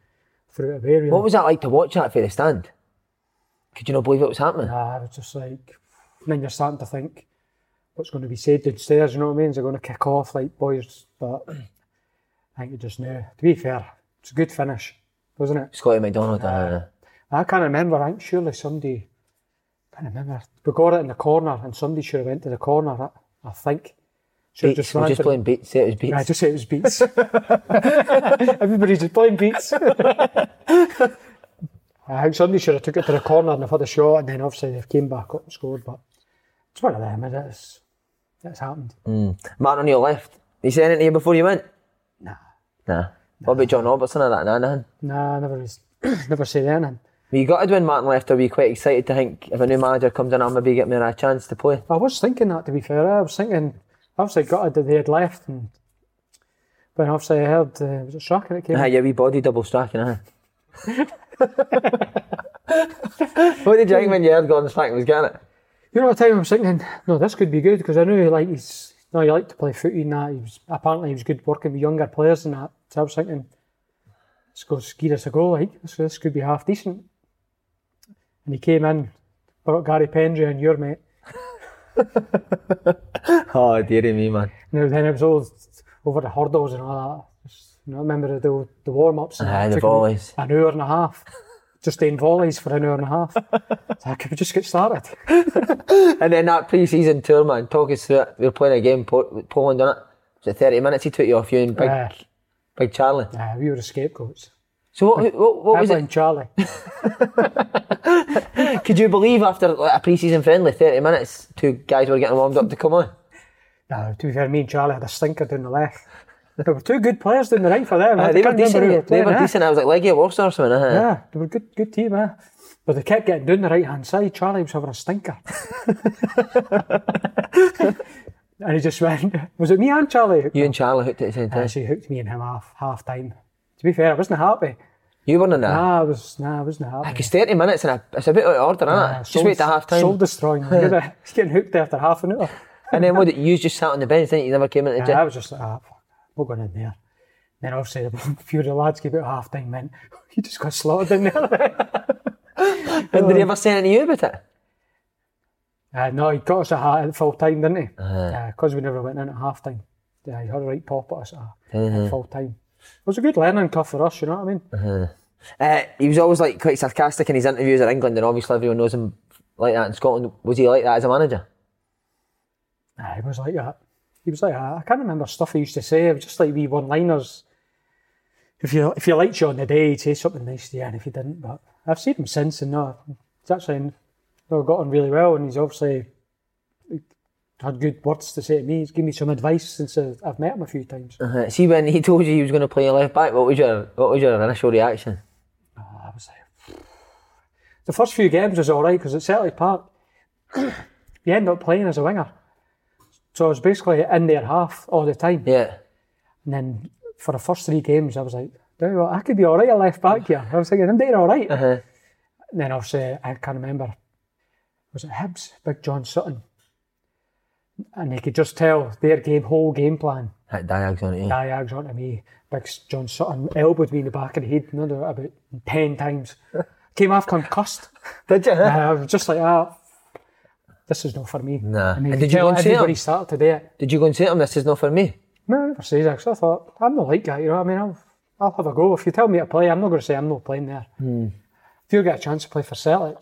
B: threw it away. Really.
A: What was that like to watch that for the stand? Could you not believe it was happening?
B: Nah, it was just like, then you're starting to think what's going to be said downstairs, you know what I mean? It going to kick off like boys? But I think you just knew. To be fair, it's a good finish, wasn't it?
A: Scotty McDonald. uh,
B: I can't remember. I think surely somebody, I can't remember. We got it in the corner and somebody should have went to the corner, I, I think. Should
A: beats,
B: just
A: we're just playing beats. Say it was beats.
B: I just say it was beats. Everybody's just playing beats. I think somebody should have took it to the corner and have had a shot, and then obviously they've came back up and scored. But it's one of them. It is. It's happened.
A: Martin on your left. He said anything to you before you went?
B: Nah,
A: Nah. What about John Robertson or that? Nah, nothing.
B: nah, never, was- never said anything.
A: Were you gutted when Martin left, or were you quite excited to think if a new manager comes in, I'll maybe get me a chance to play?
B: I was thinking that to be fair. I was thinking, obviously gutted that they had left, and but obviously I heard uh, was it Strachan that came.
A: Ah, your wee body double striking, huh? what did you think when you heard Gordon Strachan was getting it?
B: You know, what time I was thinking, no, this could be good because I knew like he's no, he liked to play footy and that. He was apparently he was good working with younger players and that. So I was thinking, let's go give us a go, like this, this could be half decent. And he came in, brought Gary Pendry and your mate.
A: Oh, dearie me, man.
B: Now then it was all over the hurdles and all that. Just, you know, I remember the the warm ups that
A: the volleys.
B: an hour and a half. Just doing volleys for an hour and a half. so could just get started.
A: And then that pre-season tour, man, talk us through it. We were playing a game, Po- Poland, on it. Was it 30 minutes he took you off you and Big,
B: Aye.
A: Big Charlie?
B: Aye, we were the scapegoats.
A: So what, what, what was it?
B: Charlie.
A: Could you believe after like, a pre-season friendly, 30 minutes, two guys were getting warmed up to come on?
B: No, to be fair, me and Charlie had a stinker down the left. There were two good players down the right for them. I
A: they were
B: can't remember who
A: decent. They
B: playing,
A: were
B: eh?
A: decent. I was like Legia Warsaw or something. Uh-huh.
B: Yeah, they were good, good team, eh? But they kept getting down the right hand side. Charlie was having a stinker. and he just went, was it me and Charlie?
A: You and Charlie hooked at the same time.
B: Actually hooked me and him half half time. To be fair, I wasn't happy.
A: You weren't in that.
B: Nah, I was nah, I wasn't happy.
A: Like it's 30 minutes and a, it's a bit out of order, isn't
B: Nah,
A: it? Just wait to half time.
B: Soul destroying. He's getting hooked after half an hour.
A: And then what? did- You just sat on the bench, didn't you? You never came into the
B: Yeah, I was just like, ah, we're going in there. Then obviously a few of the lads gave out half time meant you just got slaughtered in there.
A: And did he ever say anything to you about it?
B: uh, no, he got us at, ha- at full time, didn't he?
A: Uh-huh.
B: Because we never went in at half time. Yeah, he had a right pop at us at,
A: Uh-huh.
B: full time. It was a good learning curve for us, you know what I mean?
A: Uh, he was always like quite sarcastic in his interviews at England, and obviously everyone knows him like that in Scotland. Was he like that as a manager?
B: Nah, he was like that. He was like that. I can't remember stuff he used to say. It was just like wee one-liners. If you if you liked you on the day, he'd say something nice to you, and if he didn't, but I've seen him since, and no, he's actually no, got on really well, and he's obviously had good words to say to me. He's given me some advice since I've I've met him a few times.
A: Uh, see when he told you he was going to play a left back, what was your what was your initial reaction?
B: I was like, the first few games was all right because at Celtic Park, you end up playing as a winger, so I was basically in their half all the time.
A: Yeah.
B: And then for the first three games, I was like, "Do you know what, I could be all right at left back here. I was thinking, I'm doing all right.
A: Uh-huh.
B: And then obviously, I can't remember, was it Hibs, Big John Sutton? And they could just tell their game, whole game plan,
A: Had diags on it. Yeah.
B: diags onto me. Big John Sutton elbowed me in the back of the head another about 10 times. Came off concussed.
A: Did you?
B: Uh, I was just like, ah, this is not for me.
A: Nah.
B: And,
A: And
B: did
A: you go and say
B: everybody
A: him?
B: started to do it.
A: Did you go and say to him, "This is not for me"?
B: No, I never say that I thought, I'm not like that, you know what I mean? I'll, I'll have a go. If you tell me to play, I'm not going to say I'm not playing there. If you get a chance to play for Celtic,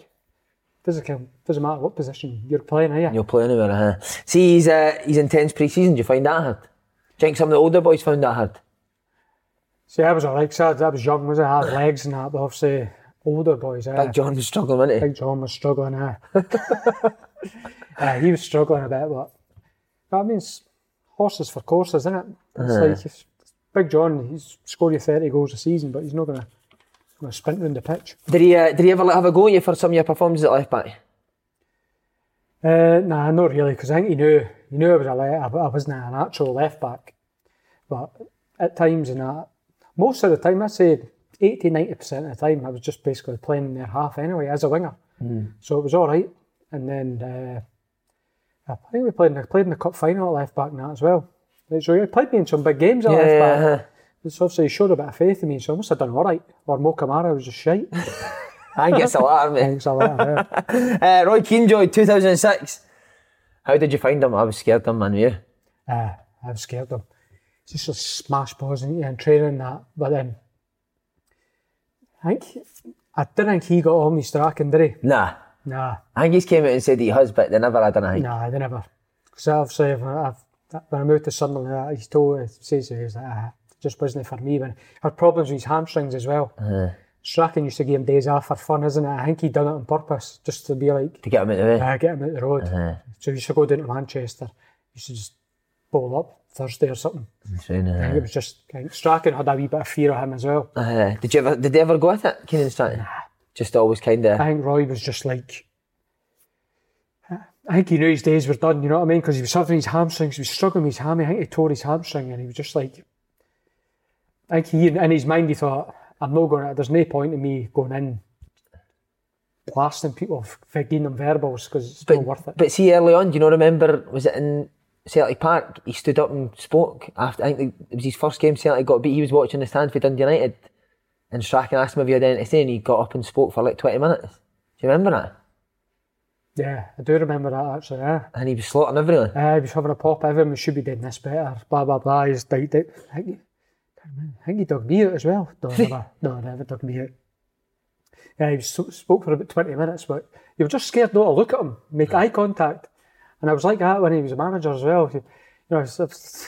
B: doesn't, count, doesn't matter what position you're playing, are you?
A: You'll play anywhere. Uh-huh. See, he's uh, he's intense pre-season. Do you find that hard? Do you think some of the older boys found that hard?
B: See, I was alright, because I, I was young, was I? I had legs and that, but obviously older boys, uh,
A: Big John was struggling, wasn't he?
B: Big John was struggling, uh. uh, he was struggling a bit, but that means horses for courses, isn't it? It's like if Big John, he's scored you 30 goals a season, but he's not going to sprint round the pitch.
A: Did he? Uh, did he ever like, have a go at you for some of your performances at left back?
B: Uh, nah, not really, because I think he knew he knew I was a le- I, I wasn't an actual left back. But at times in that, most of the time, I'd say 80 90% of the time, I was just basically playing in their half anyway as a winger. So it was all right. And then uh, I think we played in, the, played in the cup final at left back now as well. So he played me in some big games at left back.
A: uh-huh.
B: it's obviously he showed a bit of faith in me, so I must have done all right. Or Mo Camara was just shite.
A: I think it's a lot, mate.
B: Thanks a lot. Yeah.
A: Uh, Roy Keenjoy, 2006. How did you find him? I was scared of him, man. You?
B: Uh, I was scared of him. Just a smash balls you and training that. But then, I think, I didn't think he got on me striking, did he?
A: Nah.
B: Nah,
A: I think he's came out and said he has, but they never had anything.
B: nah, they never. Because obviously, I've, I've, when I moved to Sunderland, uh, he's told, he says he was like, ah, it just wasn't for me. But he had problems with his hamstrings as well.
A: Uh-huh.
B: Strachan used to give him days off for fun, isn't it? I think he done it on purpose, just to be like,
A: To get him out of the way.
B: uh, get him out the road.
A: Uh-huh.
B: So he used to go down to Manchester. He used to just bowl up Thursday or something.
A: That's right,
B: I
A: uh-huh.
B: think it was just I think Strachan had a wee bit of fear of him as well.
A: Uh, did you ever? Did they ever go with it, Keane and Strachan? Just always kind of.
B: I think Roy was just like. I think he knew his days were done, you know what I mean? Because he was suffering his hamstrings, he was struggling with his hammy. I think he tore his hamstring and he was just like. I think he, in his mind, he thought, I'm not going to, there's no point in me going in blasting people, f- giving them verbals because it's not worth it.
A: But see, early on, do you know? Remember, was it in Celtic Park? He stood up and spoke after. I think it was his first game. Celtic got beat. He was watching the stand for Dundee United, and Strachan asked him had anything to and he got up and spoke for like twenty minutes. Do you remember that?
B: yeah, I do remember that actually, yeah.
A: And he was slaughtering everyone.
B: Uh, he was having a pop, everyone should be doing this better, blah, blah, blah. He's died it. I think. I think he dug me out as well. No, never, no, never dug me out. Yeah, he spoke for about 20 minutes, but you were just scared not to look at him, make eye contact. And I was like that when he was a manager as well. You know,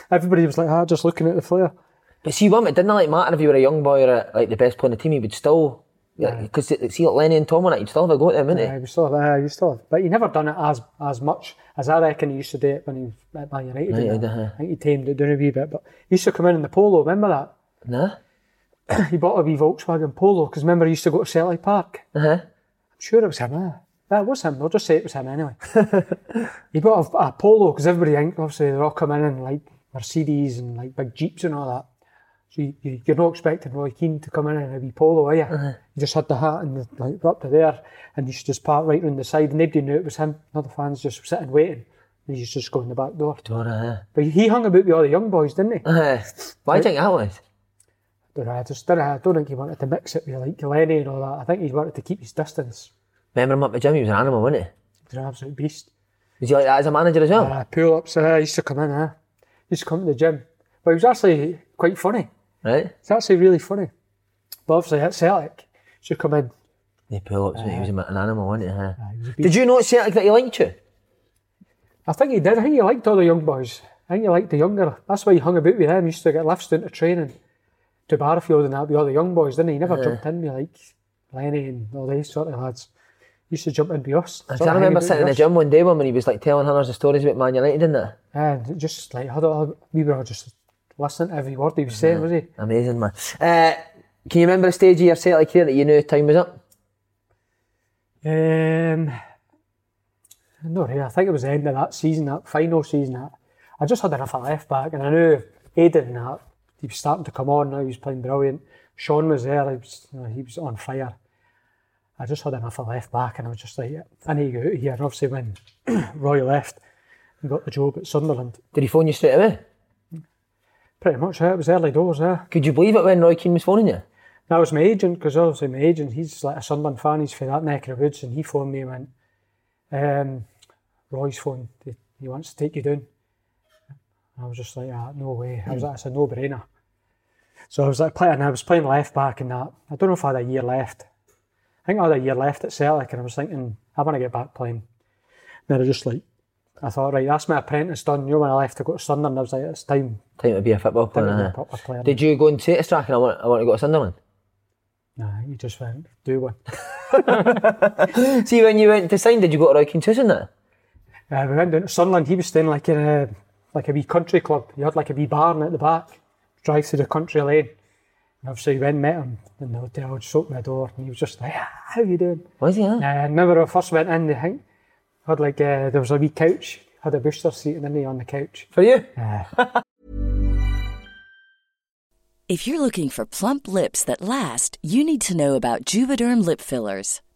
B: everybody was like that, just looking at the player.
A: But see, one, it didn't like matter if you were a young boy or a, like the best player in the team. He would still, because see, like Lenny and Tom on it, you'd still have a go at them, wouldn't
B: Yeah, was still, uh, he was still, but he never done it as as much as I reckon he used to do it when he was at Man United.
A: United, uh-huh.
B: I think he tamed it down a wee bit, but he used to come in in the polo. Remember that?
A: Nah.
B: he bought a wee Volkswagen Polo because remember he used to go to Celtic Park.
A: Uh huh.
B: I'm sure it was him. Eh? That was him. I'll just say it was him anyway. he bought a, a Polo because everybody, obviously, they're all coming in like Mercedes and like big Jeeps and all that. So you, you, you're not expecting Roy Keane to come in in a wee Polo, are you? He just had the hat and the, like up to there, and you to just park right round the side. And nobody knew it was him. Other fans just sitting waiting. And he just go in the back door.
A: Door, uh,
B: But he hung about with all the young boys, didn't he?
A: uh, why do you think that was?
B: Don't know, I just don't, I don't think he wanted to mix it with like Lenny and all that. I think he wanted to keep his distance.
A: Remember him up the gym? He was an animal, wasn't he?
B: He was an absolute beast.
A: Was he like that as a manager as well?
B: Uh, pull ups, uh, he used to come in, uh, he used to come to the gym. But he was actually quite funny.
A: Right?
B: It's actually really funny. But obviously at Celtic, he should come in.
A: They pull ups, mate. He was uh-huh. an animal, wasn't he? Uh-huh. Uh,
B: he was
A: Did you know at Celtic that he liked you?
B: I think he did. I think he liked all the young boys. I think he liked the younger. That's why he hung about with them. He used to get lifts down to training to Barrowfield and that with all the young boys, didn't he? He never uh-huh. jumped in with like Lenny and all these sort of lads. He used to jump in with us.
A: I remember sitting in the gym one day when he was like telling hundreds of stories about Man United, didn't it?
B: And just like, we were all just listening to every word he was saying, was he?
A: Amazing, man. Uh, can you remember a stage of your Celtic career that you knew time was up?
B: Um, no, really. I think it was the end of that season, that final season. That I just had enough of left back, and I knew Aiden and that he was starting to come on. Now he was playing brilliant. Shaun was there. He was, you know, he was on fire. I just had enough of left back, and I was just like, I need to get out of here. And obviously, when Roy left, he got the job at Sunderland.
A: Did he phone you straight away?
B: Pretty much, yeah, it was early doors, yeah.
A: Could you believe it when Roy Keane was phoning you?
B: That was my agent, because obviously my agent, he's like a Sunderland fan, he's for that neck of the woods, and he phoned me and went, um, Roy's phone, he, wants to take you down. And I was just like, ah, no way. I was like, it's a no-brainer. So I was like playing, I was playing left back and that. I don't know if I had a year left. I think I had a year left at Celtic, and I was thinking, I want to get back playing. then I just like, I thought, right, that's my apprentice done. You know, when I left to go to Sunderland, I was like, it's time,
A: Time to be a football
B: time
A: player.
B: to be a
A: uh-huh.
B: proper player.
A: Did you go and say to Strachan, I want, I want to go to Sunderland?
B: Nah, you just went, do one.
A: See, when you went to sign, did you go to Roy house and that?
B: Uh, we went down to Sunderland. He was staying like in a like a wee country club. He had like a wee barn at the back. Drive through the country lane. And obviously we went and met him in the hotel. Just opened the door, and he was just like, "Ah, "How you doing?"
A: Was he, huh?
B: Uh, I remember when I first went in. I think had like uh, there was a wee couch. Had a booster seat and then on the couch.
A: For you?
B: Uh,
C: If you're looking for plump lips that last, you need to know about Juvederm lip fillers.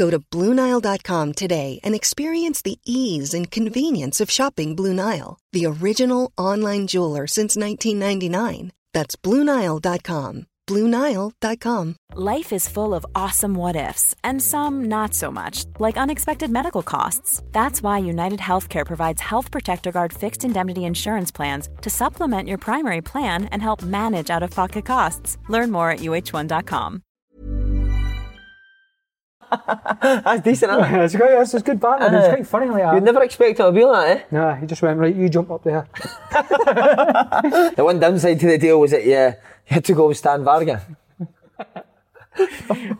D: Go to BlueNile.com today and experience the ease and convenience of shopping Blue Nile, the original online jeweler since 1999. That's BlueNile.com. BlueNile.com.
E: Life is full of awesome what ifs, and some not so much, like unexpected medical costs. That's why United Healthcare provides Health Protector Guard fixed indemnity insurance plans to supplement your primary plan and help manage out of pocket costs. Learn more at UHOne.com.
A: That's decent, isn't it?
B: it's great. It's, it's good banter. It's quite funny like
A: You'd never expect it to be like that,
B: Nah, he just went right. You jump up there.
A: eh? The one downside to the deal was that yeah, you had to go with Stan Varga.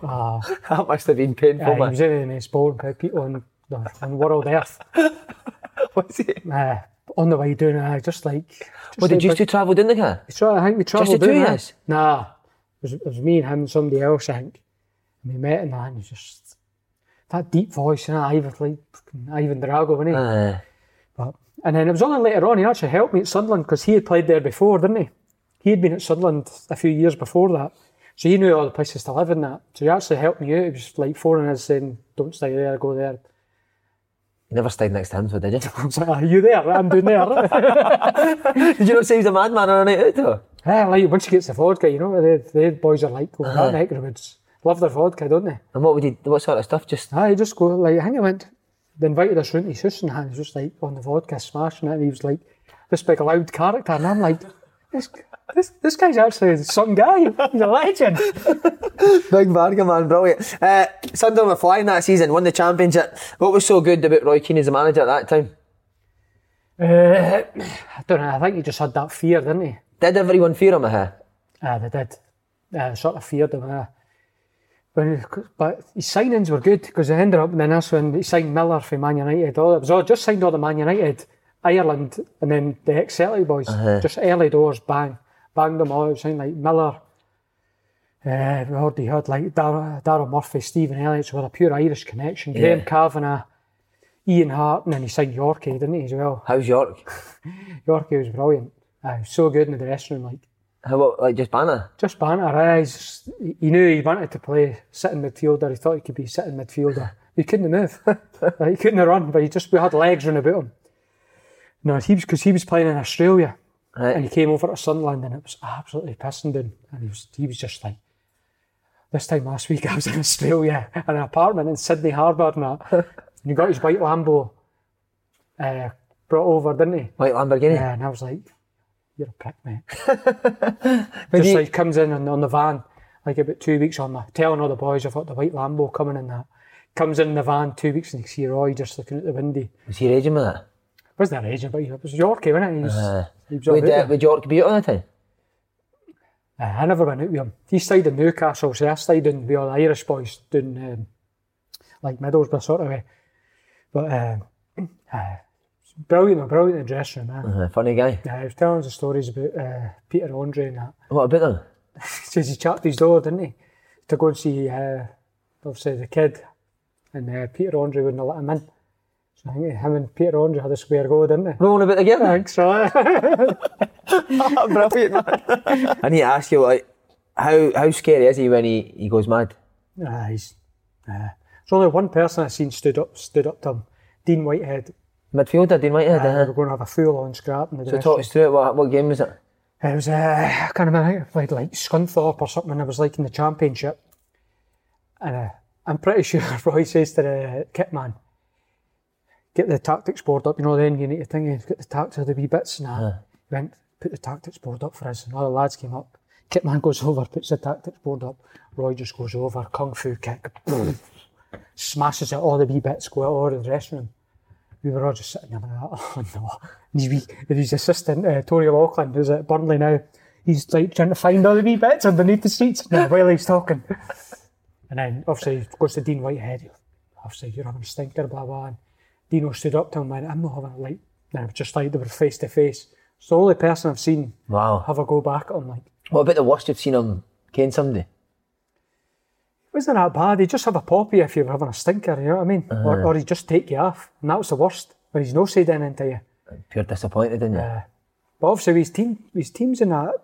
A: oh. That must have been painful,
B: Uh, he
A: man.
B: was in the most boring people on, on world Earth.
A: Was it?
B: Uh, on the way down, uh, just like. Just
A: What did
B: like-
A: you two travel down the car?
B: I think we travelled
A: the two of yous?
B: Nah, it was, it was me and him and somebody else, I think. And we met and that, and he was just that deep voice, and Ivan, like fucking Ivan Drago, wasn't he?
A: Uh,
B: But, and then it was only later on he actually helped me at Sunderland because he had played there before, didn't he? He had been at Sunderland a few years before that. So he knew all the places to live in that. So he actually helped me out. He was like phoning us saying, don't stay there, go there.
A: you never stayed next to him, so did you?
B: I was like, are you there? I'm doing there.
A: did you not say he was a madman on a night out though?
B: yeah, like once he gets the vodka, you know, the, the boys are like, over that neck of the woods. Love their vodka, don't they?
A: And what would he? What sort of stuff? Just
B: Ah, he just go like I think he went. They invited us round to his house and he was just like on the vodka smashing it. And he was like this big loud character, and I'm like, this this this guy's actually some guy. He's a legend.
A: big Varga man, brilliant. Uh, Sunderland were flying that season, won the championship. What was so good about Roy Keane as a manager at that time?
B: Uh, I don't know. I think he just had that fear, didn't he?
A: Did everyone fear him? Uh,
B: Ah, they did. Uh, sort of feared him. Uh, but his signings were good because they ended up. And then that's when he signed Miller for Man United. All it was all just signed all the Man United, Ireland, and then the ex Celtic boys. Just early doors, bang, banged them all. It signed like Miller. Uh, we already had like Dar- Daryl Murphy, Stephen Elliott, so with a pure Irish connection. Graham Kavanagh, Ian Harte, and then he signed Yorkie, didn't he, as well?
A: how's York?
B: Yorkie was brilliant. Uh, was so good in the dressing room, like
A: How about like just banner?
B: just eh? He's just, he knew he wanted to play sitting midfielder. He thought he could be sitting midfielder. He couldn't move. Like, he couldn't run, but he just we had legs running about him. No, he was because he was playing in Australia,
A: Right.
B: and he came over to Sunderland, and it was absolutely pissing down. And he was he was just like. This time last week, I was in Australia in an apartment in Sydney Harbour, and that. And he got his white Lambo uh, brought over, didn't he?
A: White Lamborghini.
B: Yeah, and I was like, "You're a prick, mate."
A: But
B: just
A: he-
B: like comes in on, on the van, like about two weeks on the telling all the boys I've got the white Lambo coming in that. Comes in the van two weeks and you see Roy just looking at the window.
A: Was he raging with that?
B: Wasn't that agent, but it was Yorkie, wasn't it? He was,
A: Uh,
B: he was all
A: would, uh, would York be out on the time?
B: Uh, I never went out with him. He stayed in Newcastle, so I stayed in with all the Irish boys doing um, like Middlesbrough sort of way. But uh, uh, brilliant, a brilliant in the dressing room, man.
A: Uh, funny guy.
B: Yeah, he was telling us the stories about uh, Peter Andre and that.
A: What about them?
B: says he chapped his door, didn't he? To go and see, uh, obviously, the kid. And uh, Peter Andre wouldn't let him in. So I think him and Peter Andre had a square go, didn't they?
A: Rolling about together.
B: think so.
A: Brilliant, man. I need to ask you, like, how how scary is he when he, he goes mad?
B: Nah, he's. Nah. There's only one person I've seen stood up, stood up to him. Dean Whitehead.
A: Midfielder, Dean Whitehead.
B: Uh,
A: uh
B: we're going to have a full on scrap in the
A: So
B: dressing
A: talk us through it. What, what game was it?
B: It was, uh, I can't remember, I think it played like Scunthorpe or something, and it was like in the championship. And uh, I'm pretty sure Roy says to the kit man, get the tactics board up, you know, then you need to think, get the tactics of the wee bits. Nah, he went, put the tactics board up for us, and all the lads came up. Kit man goes over, puts the tactics board up. Roy just goes over, kung fu kick, smashes it, all the wee bits go out all the dressing room we were all just sitting there like, oh no. And his, wee, his assistant, uh, Tony Loughlan, who's at Burnley now, he's like trying to find all the wee bits underneath the seats now, while he's talking. And then obviously he goes to Dean Whitehead, obviously you're having a stinker, blah blah. And Dino stood up to him and I'm not having a light. And it was just like they were face to face. It's the only person I've seen
A: Wow.
B: have a go back him. Like,
A: What about the worst you've seen him cane somebody?
B: Wasn't that bad. He'd just have a poppy if you were having a stinker, you know what I mean? Or, or he'd just take you off. And that was the worst. When he's no said anything to you.
A: Pure disappointed, didn't you?
B: Uh, but obviously, his team, his teams in that,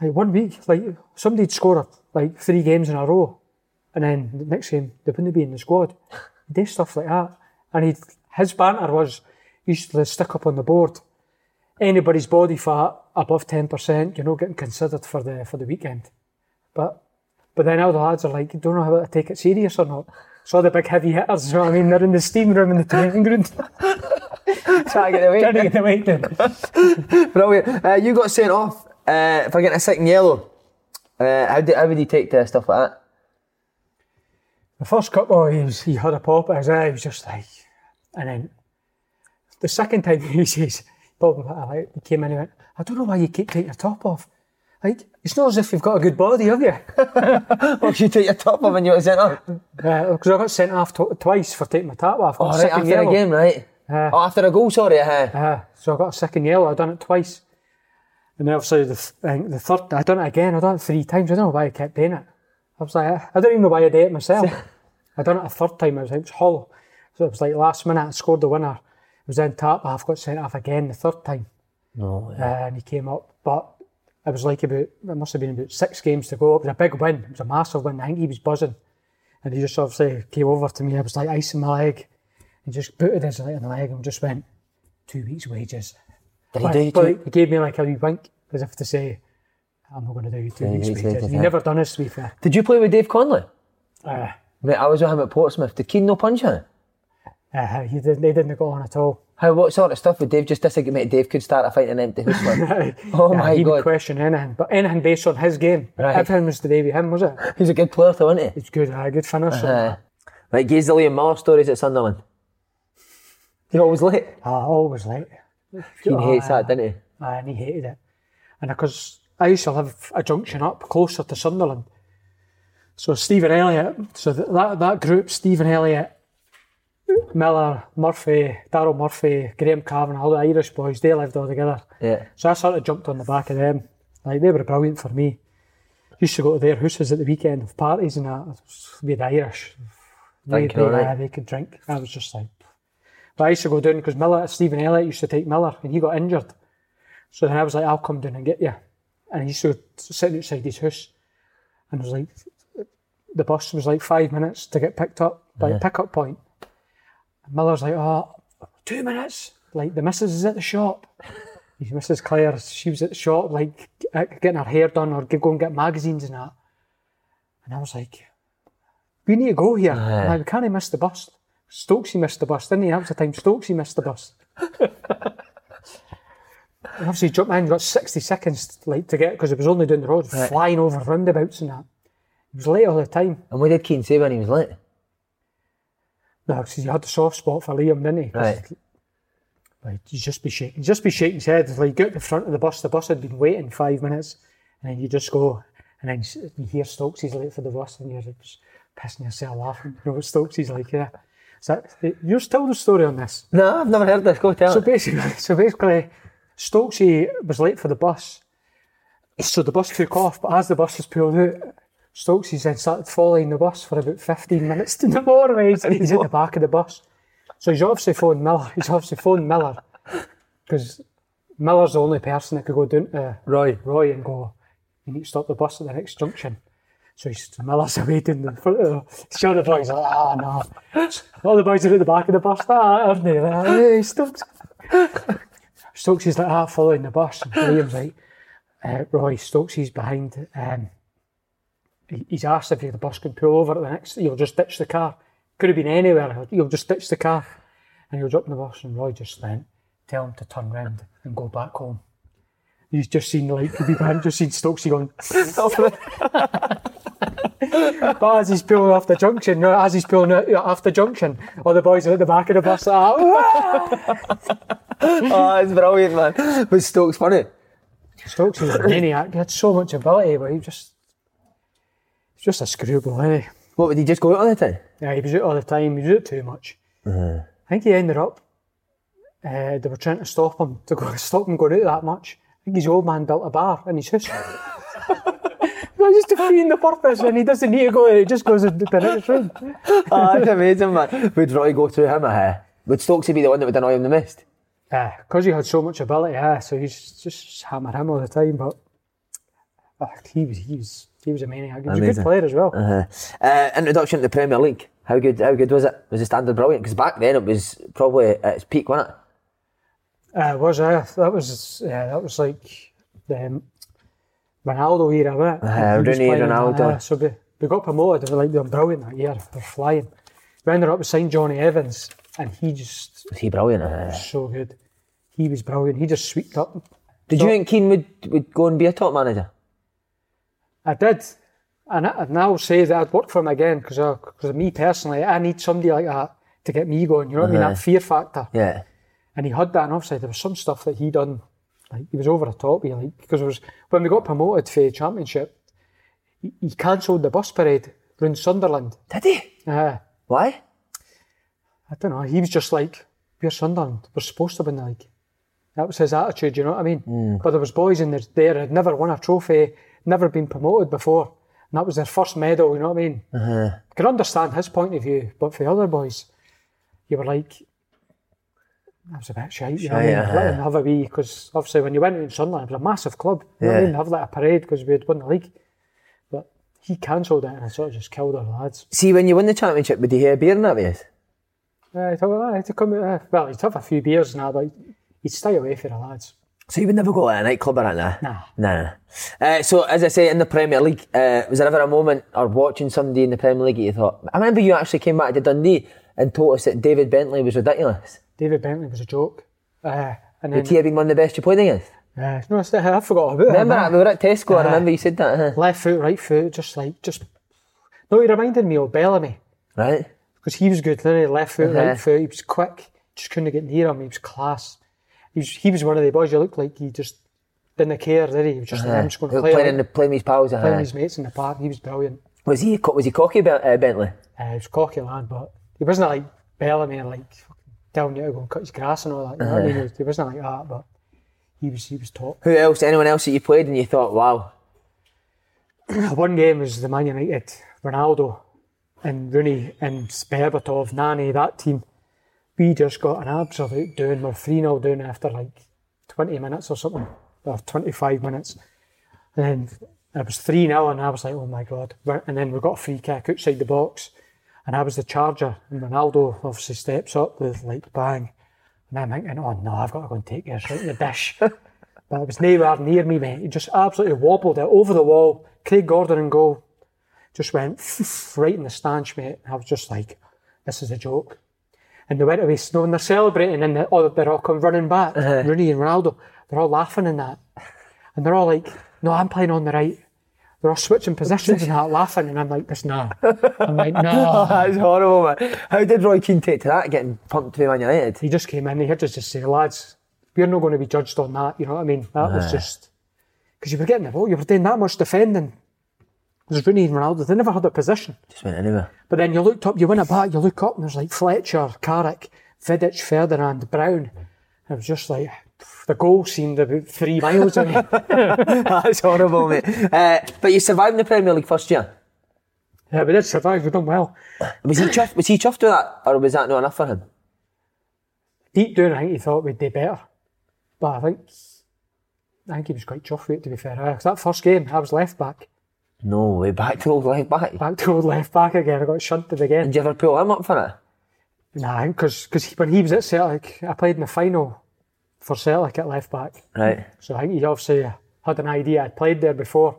B: like one week, like somebody'd score like three games in a row, and then the next game they wouldn't be in the squad. He'd do stuff like that, and he his banter was he used to stick up on the board. Anybody's body fat above ten percent, you're not getting considered for the for the weekend. But but then all the lads are like, you don't know how to take it serious or not. So the big heavy hitters, you know what I mean? They're in the steam room in the training ground.
A: Trying to get away.
B: Trying to get the weight down.
A: Brilliant. Uh, you got sent off uh, for getting a second yellow. Uh, how, did, how would you take to stuff like that?
B: The first couple, he, was, he had a pop at his eye, he was just like, and then the second time he says, Bob, like, he came in and went, I don't know why you keep taking your top off. Like, it's not as if you've got a good body, have you?
A: Oh, you take your top off when you got sent off?
B: Because I got sent off tw- twice for taking my top off.
A: Oh,
B: got
A: right,
B: second
A: after
B: yellow.
A: a game, right?
B: Uh,
A: oh, after a goal, sorry. Uh,
B: Uh, so I got a second yellow. I done it twice, and then obviously the th- the third. I done it again. I done it three times. I don't know why I kept doing it. I was like, I don't even know why I did it myself. I done it a third time. I was, like, it was Hull, so it was like last minute. I scored the winner. It was then tap off. Got sent off again the third time,
A: no,
B: uh, and he came up. But it was like about it must have been about six games to go. It was a big win. It was a massive win. I think he was buzzing, and he just obviously came over to me. I was like icing my leg, and just booted his leg in the leg and just went two weeks' wages.
A: Did he do you
B: but he gave me like a wee wink as if to say, I'm not going to do you two
A: Yeah,
B: weeks' wages. He never done this to fair.
A: Did you play with Dave Connolly?
B: Uh,
A: Right, I was with him at Portsmouth. Did Keane no punch him?
B: uh, he didn't, they didn't go on at all.
A: How, what sort of stuff would Dave just disagree? Mate, Dave could start a fight in an empty house. like. Oh
B: Yeah,
A: my
B: he
A: God.
B: would question anything, but anything based on his game.
A: Right.
B: Everything was to do with him, was it?
A: He's a good player, though, isn't he?
B: It's good, uh, good finish.
A: Uh, right, gaze the Liam stories at Sunderland. He always late.
B: Ah, always late.
A: He
B: Oh,
A: hates that, didn't he?
B: Aye, and he hated it. And because I used to live a junction up closer to Sunderland. So Stephen Elliott, so th- that, that group, Stephen Elliott, Miller, Murphy, Daryl Murphy, Graham Cavan, all the Irish boys, they lived all together.
A: Yeah.
B: So I sort of jumped on the back of them. Like they were brilliant for me. Used to go to their houses at the weekend of parties and that with the Irish. They, they,
A: all night.
B: uh, they could drink. I was just like, but I used to go down because Miller, Stephen Elliott used to take Miller and he got injured. So then I was like, I'll come down and get you. And he used to sit outside his house. And it was like, the bus was like five minutes to get picked up by a pickup point. Miller's like, oh, two minutes. Like the missus is at the shop. Mrs. Claire, she was at the shop, like uh, getting her hair done or go and get magazines and that. And I was like, we need to go here. I'm like, we can't miss the bus. Stokesy missed the bus, didn't he? That was the time Stokesy missed the bus. And obviously, in, got 60 seconds like to get because it was only down the road, flying over roundabouts and that. He was late all the time.
A: And what did Keane say when he was late?
B: No, because he had the soft spot for Liam, didn't he?
A: Right.
B: Like, he'd just be shaking, he'd just be shaking his head. Like, get to the front of the bus. The bus had been waiting five minutes, and then you just go, and then you hear Stokes, he's late for the bus, and you're just pissing yourself laughing. You know what Stokes is like, yeah. So eh, you're still the story on this.
A: No, I've never heard this. Go tell
B: So
A: it.
B: basically, so basically, Stokesy was late for the bus. So the bus took off, but as the bus was pulled out, Stokesy then started following the bus for about 15 minutes to the motorways. And he's at the back of the bus. So he's obviously phoned Miller. He's obviously phoned Miller because Miller's the only person that could go down to
A: Roy.
B: Roy and go, you need to stop the bus at the next junction. So he's Miller's awaiting the front of the the boys like, ah no. All the boys are at the back of the bus, ah, aren't they? Like, hey, Stokes. Stokes is like ah following the bus and Liam's like, uh, Roy Stokes he's behind um, he's asked if the bus can pull over at the next you'll just ditch the car. Could have been anywhere, you'll just ditch the car and you'll drop in the bus and Roy just went, tell him to turn round and go back home. He's just seen like the behind, just seen Stokesy going But as he's pulling off the junction, no, as he's pulling off the junction, all the boys are at the back of the bus. Like,
A: oh, it's brilliant, man. But Stokes funny.
B: Stokes was a maniac. He had so much ability, but he just, he's just a screwball, eh?
A: What would he just go out all the time?
B: Yeah, he was out all the time. He was out too much. I think he ended up. Uh, they were trying to stop him to go stop him going out that much. I think his old man built a bar in his house. Well, just defeating the purpose, and he doesn't need to go. He just goes into the next room.
A: oh, that's amazing, man. Would Roy go through him? Would Stokesy be the one that would annoy him the most?
B: Yeah, because he had so much ability, yeah, so he's just hammer him all the time. But uh, he was he was he was a maniac. He was a good player as well.
A: Uh, uh, introduction to the Premier League. How good? How good was it? Was the standard brilliant? Because back then it was probably at its peak, wasn't it?
B: Uh, was uh, that was yeah, that was like the um, Ronaldo era, wasn't it?
A: Uh, Rooney, Ronaldo.
B: uh, so we, we got promoted. Were like they were brilliant that year. They were flying. We ended up with St Jonny Evans, and he just
A: Was he brilliant? Uh,
B: so good. He was brilliant. He just swept up.
A: did you think Keane would, would go and be a top manager?
B: I did. And I, and I'll say that I'd work for him again because because me personally, I need somebody like that to get me going. You know what I mean? That fear factor.
A: Yeah.
B: And he had that, and obviously there was some stuff that he done. Like he was over the top. He like because it was when we got promoted for the championship, he, he cancelled the bus parade round Sunderland.
A: Did he?
B: Uh,
A: Why?
B: I don't know. He was just like, we're Sunderland. We're supposed to win the league. That was his attitude, you know what I mean? But there was boys in there, there had never won a trophy, never been promoted before. And that was their first medal, you know what I mean? I can understand his point of view, but for the other boys, you were like, that was a bit shite, you know what I mean?
A: Uh-huh.
B: Let them have a wee, because obviously when you went in Sunderland, it was a massive club. You know what I
A: Yeah.
B: mean? Have like a parade because we had won the league. But he cancelled it and it sort of just killed our lads.
A: See, when you win the championship, would you hear a beer in that place?
B: Uh, he'd have, uh, he'd come, uh, well, he'd have a few beers now, but he'd stay away from the lads.
A: So you would never go to a nightclub or anything?
B: Nah.
A: Nah. nah. Uh, so, as I say, in the Premier League, uh, was there ever a moment or watching somebody in the Premier League that you thought, I remember you actually came back to Dundee and told us that David Bentley was ridiculous.
B: David Bentley was a joke. Uh, and then,
A: Would he have been one of the best you played against?
B: uh, no, it's- I forgot about
A: that.
B: Remember
A: that? We were at Tesco, I remember you said that. huh?
B: Left foot, right foot, just like, just. No, he reminded me of Bellamy
A: Right?
B: because he was good, literally left foot,
A: Uh-huh.
B: right foot. He was quick, just couldn't get near him. He was class. He was, he was one of the boys you looked like he just didn't care, did he? He was just like, I'm just going to play,
A: playing,
B: like,
A: in the, playing with his pals.
B: playing
A: Uh,
B: with his mates in the park. He was brilliant.
A: was, he, was he cocky, uh, Bentley?
B: Uh, he was cocky lad, but he wasn't like Bellamy and like fucking telling you to go and cut his grass and all that. You know what I mean? He, was, he wasn't like that, but he was he was top.
A: Who else? Anyone else that you played and you thought, wow,
B: One game was the Man United, Ronaldo and Rooney and Berbatov, Nani, that team. We just got an absolute doing. We're 3 0 down after like 20 minutes or something, or 25 minutes. And then it was 3 0, and I was like, oh my God. And then we got a free kick outside the box, and I was the charger. And Ronaldo obviously steps up with like bang. And I'm thinking, oh no, I've got to go and take this right in the dish. But it was nowhere near me, mate. He just absolutely wobbled it over the wall. Craig Gordon and goal. Just went right in the stanch, mate. I was just like, this is a joke. And they went away snow and they're celebrating and they, oh, they're all come running back. Uh-huh. Rooney and Ronaldo, they're all laughing and that. And they're all like, no, I'm playing on the right. They're all switching positions and that, laughing. And I'm like, this, nah. I'm like, no.
A: that's horrible, man. How did Roy Keane take to that, getting pumped to Man United?
B: He just came in, he had to just say, lads, we're not going to be judged on that. You know what I mean? That was uh-huh. just because you were getting the ball, you were doing that much defending. There's Rooney and Ronaldo, they never had a position.
A: Just went anywhere.
B: But then you looked up, you win it back, you look up, and there's like Fletcher, Carrick, Vidic, Ferdinand, Brown. It was just like the goal seemed about three miles away.
A: that's horrible, mate. Uh, but you survived in the Premier League first year.
B: yeah, we did survive, we done well.
A: Was he chuffed? Was he chuffed with that, or was that not enough for him?
B: deep down, I think he thought we'd do better. But I think I think he was quite chuffed with it, to be fair. Because that first game, I was left back.
A: No way, back to old left back.
B: Back to old left back again. I got shunted again.
A: Did you ever pull him up for it?
B: Nah, because when he was at Celtic, I played in the final for Celtic at left back.
A: Right.
B: So I think he obviously had an idea. I'd played there before.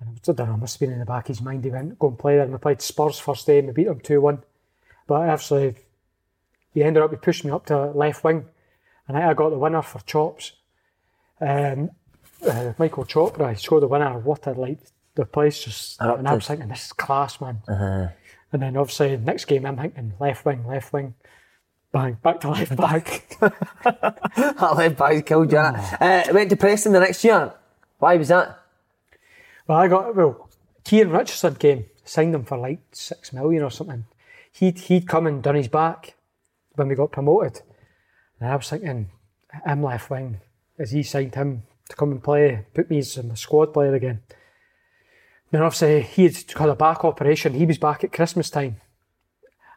B: And I don't know, must have been in the back of his mind. He went, go and play there. And we played Spurs first day and we beat them 2 1. But actually, he ended up, he pushed me up to left wing. And I got the winner for chops. Um, uh, Michael Chopra, he scored the winner. What a like the place just.
A: Erupted.
B: And I was thinking, this is class, man.
A: Uh-huh.
B: And then obviously, next game, I'm thinking left wing, left wing. Bang, back to left back.
A: that left back killed you. Uh, went to Preston the next year. Why was that?
B: Well, I got well. Kieran Richardson came, signed him for like six million or something. He'd he'd come and done his back when we got promoted, and I was thinking, I'm left wing. As he signed him to come and play, put me as a squad player again. Then obviously he had had a back operation. He was back at Christmas time,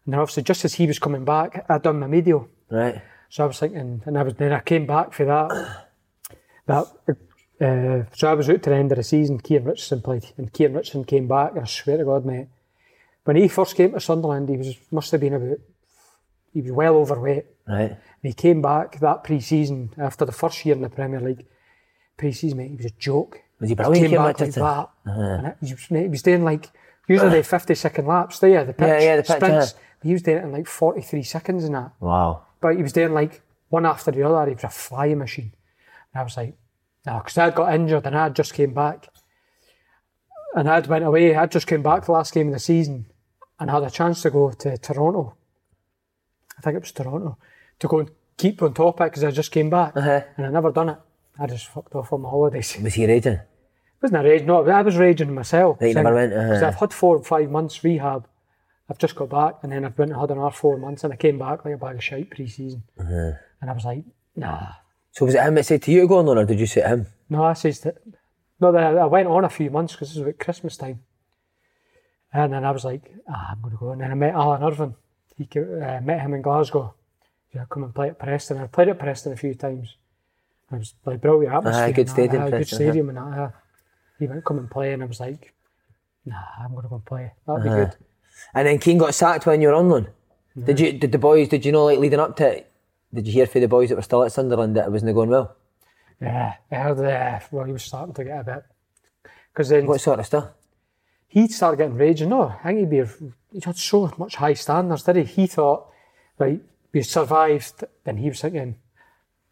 B: and then obviously just as he was coming back, I'd done my medial.
A: Right.
B: So I was thinking, and I was then I came back for that. That uh, so I was out to the end of the season. Kieran Richardson played, and Kieran Richardson came back. And I swear to God, mate, when he first came to Sunderland, he was must have been about he was well overweight.
A: Right.
B: And he came back that pre-season after the first year in the Premier League. Pre-season, mate, he was a joke.
A: Was he brilliant,
B: Came
A: Kieran
B: back like that, it, he, was, he was doing like usually they fifty second laps. There, yeah, the pitch,
A: Yeah, yeah, the pitch,
B: sprints.
A: yeah.
B: He was doing it in like forty three seconds and that
A: Wow.
B: but he was doing like one after the other. He was a flying machine. And I was like, no, because I'd got injured and I had just came back. And I'd went away. I'd just came back the last game of the season and had a chance to go to Toronto. I think it was Toronto. To go and keep on top of it because I just came back.
A: Uh-huh.
B: And I never done it. I just fucked off on my holidays.
A: Was he raging?
B: Wasn't a rage, no, I was raging myself.
A: That you never went, uh-huh.
B: 'Cause I've had four or five months rehab. I've just got back and then I've been had another four months and I came back like a bag of shite pre-season.
A: Uh-huh.
B: And I was like, nah.
A: So was it him that said to you to go on or did you say to him?
B: No, I says that. No, that I went on a few months because this was about Christmas time. And then I was like, ah, I'm going to go. And then I met Alan Irvine. He uh, met him in Glasgow. Yeah, come and play at Preston. I played at Preston a few times. It was like brilliant atmosphere.
A: Aye, good
B: that,
A: stadium,
B: aye, Good stadium and that. He went come and play, and I was like, nah, I'm going to go and play. That'd be
A: Uh-huh.
B: good.
A: And then Keane got sacked when you were on loan. Did you? Did the boys? Did you know like leading up to it? Did you hear from the boys that were still at Sunderland that it wasn't going well?
B: Yeah, I heard uh, well, he was starting to get a bit. Because then
A: What sort of stuff?
B: he started getting raging. No, I think he'd be, he had so much high standards, did he? He thought, right, we survived, then he was thinking,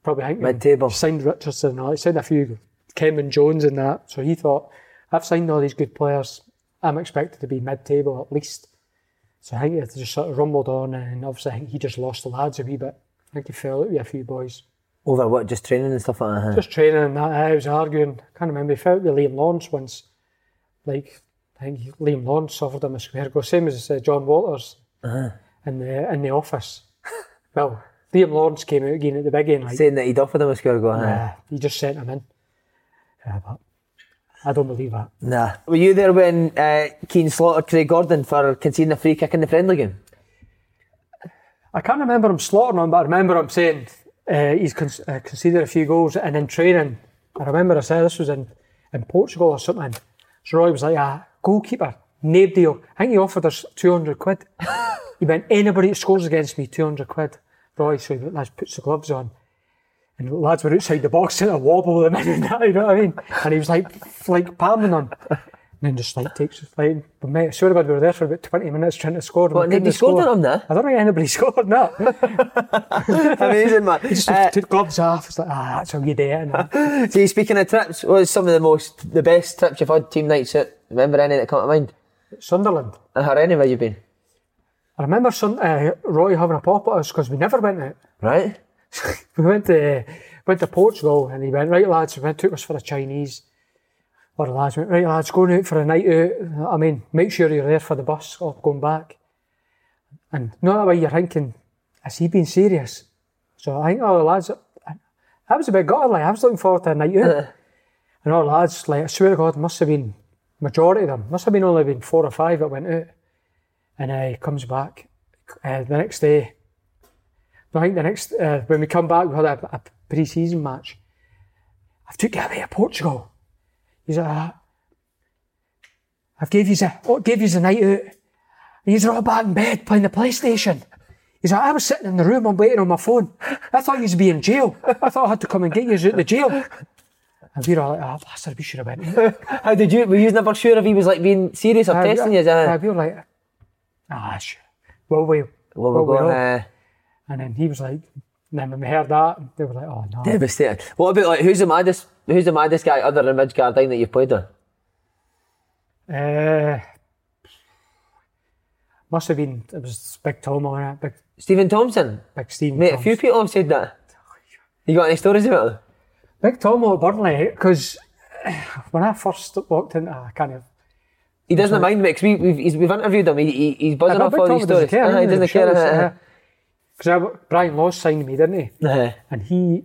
B: probably thinking,
A: Mid-table.
B: signed Richardson, he signed a few, Kenwyne Jones and that. So he thought, I've signed all these good players, I'm expected to be mid-table at least. So I think it just sort of rumbled on, and obviously I think he just lost the lads a wee bit. I think he fell out with a few boys.
A: Over what? Just training and stuff like that.
B: Just training and that, I was arguing, I can't remember, he fell out with Liam Lawrence once. Like, I think Liam Lawrence offered him a square go, same as uh, Jon Walters in the in the office. well, Liam Lawrence came out again at the big end, like,
A: Saying that he'd offered him a score go. huh?
B: uh, he just sent him in. Yeah, but I don't believe that.
A: Nah. Were you there when uh, Keane slaughtered Craig Gordon for conceding a free kick in the friendly game?
B: I can't remember him slaughtering him, but I remember him saying uh, he's con- uh, conceded a few goals and in training. I remember I said this was in, in Portugal or something. So Roy was like, ah, goalkeeper, name deal. I think he offered us 200 quid. he went, anybody that scores against me, 200 quid. Roy, so he puts the gloves on. And lads were outside the box and I wobble them in and that, you know what I mean? And he was like, like palming them. And then just like takes like, but mate, to God, we were there for about 20 minutes trying to score. and
A: What, nobody scored
B: score.
A: on him there?
B: I don't think anybody scored, no.
A: Amazing, man.
B: He just
A: Uh,
B: took gloves off. It's like, ah, that's how you do it. And
A: see, speaking of trips, what was some of the most, the best trips you've had team nights at? Remember any that come to mind?
B: Sunderland.
A: Uh, or anywhere you've been?
B: I remember some, uh, Roy having a pop at us because we never went out.
A: Right?
B: We went to went to Portugal and he went, right lads, we went, took us for a Chinese. Or the lads went, right lads, going out for a night out. I mean, make sure you're there for the bus or going back. And not that way you're thinking, is he being serious? So I think all the lads, I, I was a bit gutted, like I was looking forward to a night out. and all the lads, like I swear to God, must have been, majority of them, must have been only been four or five that went out. And uh, he comes back uh, the next day, I think the next uh, when we come back, we had a, a pre-season match. I've took you away to Portugal. He's like, "Ah, I've gave you a oh, gave you a night out. And he's all back in bed playing the PlayStation. He's like, I was sitting in the room, I'm waiting on my phone. I thought you'd be in jail. I thought I had to come and get you out the jail. And we were all like, oh, bastard, we should have went. in."
A: How did you? Were you never sure if he was like being serious or testing you?
B: Uh,
A: Uh,
B: we were like, ah, sure. Well, we,
A: we're going.
B: we
A: Uh,
B: And then he was like, and then when we heard that, they were like, oh no.
A: devastated. What about like who's the maddest? Who's the maddest guy other than Midge Gardyne that you've played with?
B: Uh, must have been, it was Big Tom on it, Big,
A: Stephen Thompson.
B: big Stephen
A: Mate, a few people have said that. You got any stories about him?
B: Big Tom at Burnley, because when I first walked in, I kind of,
A: He doesn't mind me because we, we've, he's, we've interviewed him. He, he, he's buzzing off all these stories.
B: care,
A: Uh, he doesn't care.
B: Because Brian Laws signed me, didn't he?
A: uh,
B: And he,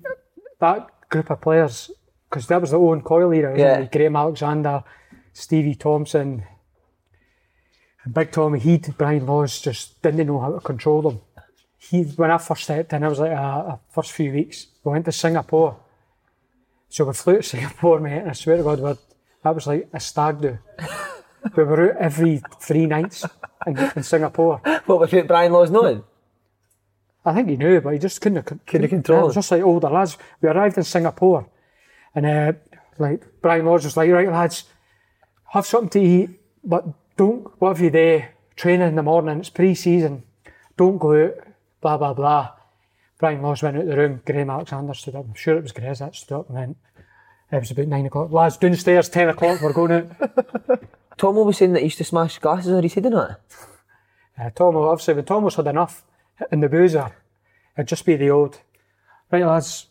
B: that group of players, because that was the Owen Coyle era,
A: Yeah.
B: it? Graham Alexander, Stevie Thompson, and Big Tommy, he, Brian Laws just didn't know how to control them. He, when I first stepped in, I was like, uh, uh, first few weeks, we went to Singapore. So we flew to Singapore, mate, and I swear to God, we that was like a stag do. we were out every three nights in, in Singapore.
A: what without Brian Laws knowing?
B: I think he knew, but he just couldn't couldn't
A: control
B: It
A: it.
B: was just like older lads. We arrived in Singapore, and uh, like Brian Laws was like, "Right, lads, have something to eat, but don't whatever you there? Training in the morning. It's pre-season. Don't go out. Blah blah blah." Brian Laws went out the room. Graham Alexander stood up. I'm sure it was Grez that stood up and went. It was about nine o'clock. Lads, downstairs, ten o'clock. We're going out.
A: Tom was saying that he used to smash glasses or he said not.
B: Uh, Tom, obviously, when Thomas had enough in the boozer, it'd just be the old, right, lads,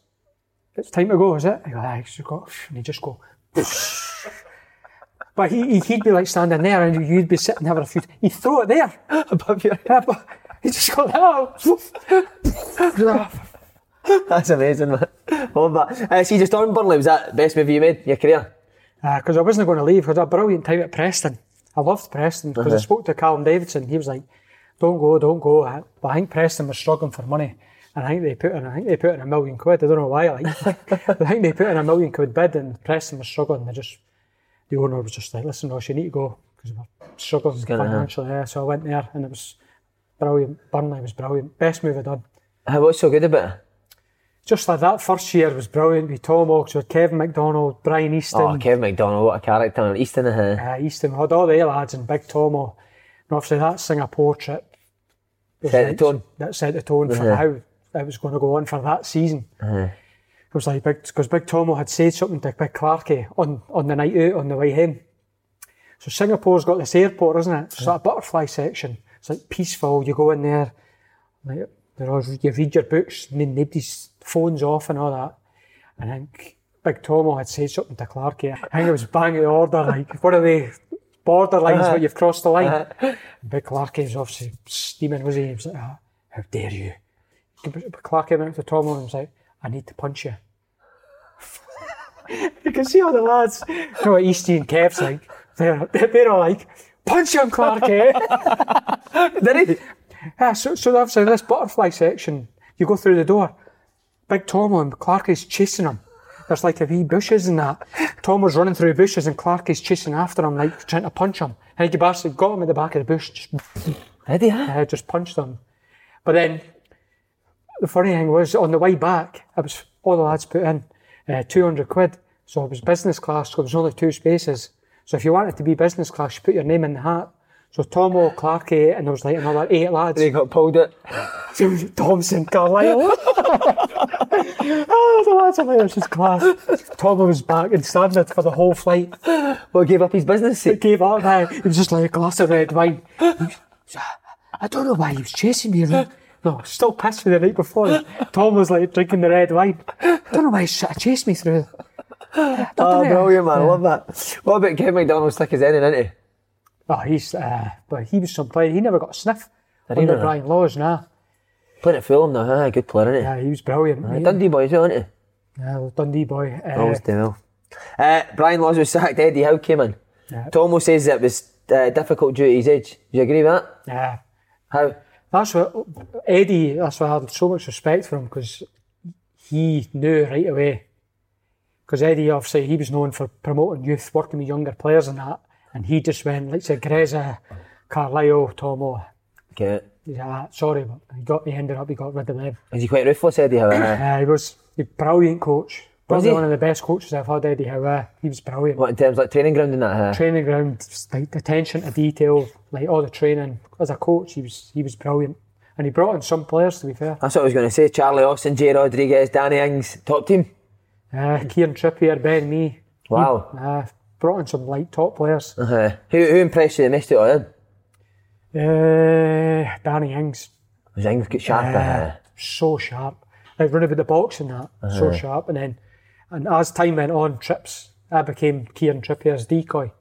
B: it's time to go, is it? I go, aye, so go, and he'd just go, but he, he'd be like standing there and you'd be sitting having a few, he'd throw it there.
A: Above your
B: head. but He'd just go, oh.
A: That's amazing, man. Love that. Uh, see, just on Burnley, was that the best movie you made in your career?
B: because Uh, I wasn't going to leave because I had a brilliant time at Preston. I loved Preston because I spoke to Callum Davidson. He was like, "Don't go, don't go." I- But I think Preston was struggling for money, and I think they put in, I think they put in a million quid. I don't know why. Like, I think they put in a million quid bid, and Preston was struggling. They just, the owner was just like, "Listen, Ross, you need to go because we're struggling financially." Yeah, so I went there, and it was brilliant. Burnley was brilliant. Best move I've done.
A: Uh, what's so good about it?
B: Just like that first year was brilliant with Tom Oaks, with Kevin McDonald, Brian Easton.
A: Oh, Kevin McDonald, what a character. Easton, uh,
B: uh, Easton had all the lads and Big Tomo. And obviously that Singapore trip
A: Set the tone.
B: That set the tone for
A: Uh-huh.
B: how it was going to go on for that season. It was like big because Big Tomo had said something to Big Clarkey on, on the night out on the way home. So Singapore's got this airport, isn't it? It's like a butterfly section. It's like peaceful. You go in there, like all, you read your books, and then nobody's phones off and all that. And I think Big Tomo had said something to Clarkey. I think it was bang the order, like what are they? Borderlines,
A: Uh-huh.
B: but you've crossed the line. Big Clarkey was obviously steaming, was he? He was like, ah, how dare you? But Clarkey went up to Tomo and was like, I need to punch you. you can see all the lads, you know what Easty and Kev's like, they're, they're all like, punch him, Clarkey.
A: did he?
B: Yeah, so, so obviously this butterfly section, you go through the door. Big Tomo and Clark is chasing him. There's like a wee bushes and that. Tomo's running through bushes and Clark is chasing after him, like trying to punch him. And he bastard got him at the back of the bush, just,
A: Did he?
B: uh, just punched him. But then the funny thing was on the way back, I was all the lads put in uh, 200 quid. So it was business class, so there was only two spaces. So if you wanted to be business class, you put your name in the hat. So Tomo, Clarkey, and there was like another eight lads.
A: They got pulled it.
B: Thompson, Carlisle. oh, the lads are like, this is class. Tom was back and standing for the whole flight.
A: What gave up his business
B: He gave up eh? now. It was just like a glass of red wine. Was- I don't know why he was chasing me. around. No, still pissed for the night before. Tom was like drinking the red wine. I don't know why he chased me through.
A: Oh, brilliant, man. I love that. What about Kevin McDonald stick his head in, didn't he?
B: Oh, he's, uh, but he was some player. He never got a sniff
A: Did
B: under? Brian Laws, nah.
A: Playing at Fulham now, huh? Good player, isn't he?
B: Yeah, he was brilliant.
A: Aye, Dundee boy as well, isn't he?
B: Yeah, Dundee boy. Uh,
A: Always do well. Uh, Brian Laws was sacked, Eddie Howe came in.
B: Yeah.
A: Tomo says it was uh, difficult due to his age. Do you agree with that?
B: yeah.
A: How?
B: That's what Eddie. That's why I had so much respect for him because he knew right away. Because Eddie, obviously, he was known for promoting youth, working with younger players and that, and he just went like said, Greza, Carlisle, Tomo.
A: Get it.
B: Yeah, sorry, but he got he ended up he got rid of them.
A: Is he quite ruthless, Eddie Howe?
B: Uh, he was a brilliant coach. Probably
A: he?
B: one of the best coaches I've had, Eddie Howe. He was brilliant.
A: what in terms of like training ground and that? eh?
B: Training ground, like attention to detail, like all the training. As a coach, he was he was brilliant, and he brought in some players. To be fair,
A: That's what I was going to say. Charlie Austin, Jay Rodriguez, Danny Ings, top team.
B: uh, Kieran Trippier, Ben Mee.
A: Wow.
B: Uh, brought in some light top players.
A: Uh-huh. Who, who impressed you the most out of?
B: Uh, Danny Ings,
A: Was Ings get sharp?
B: uh,
A: uh,
B: so sharp. Like running with the box and that, so sharp. And then, and as time went on, trips, I became Kieran Trippier's decoy.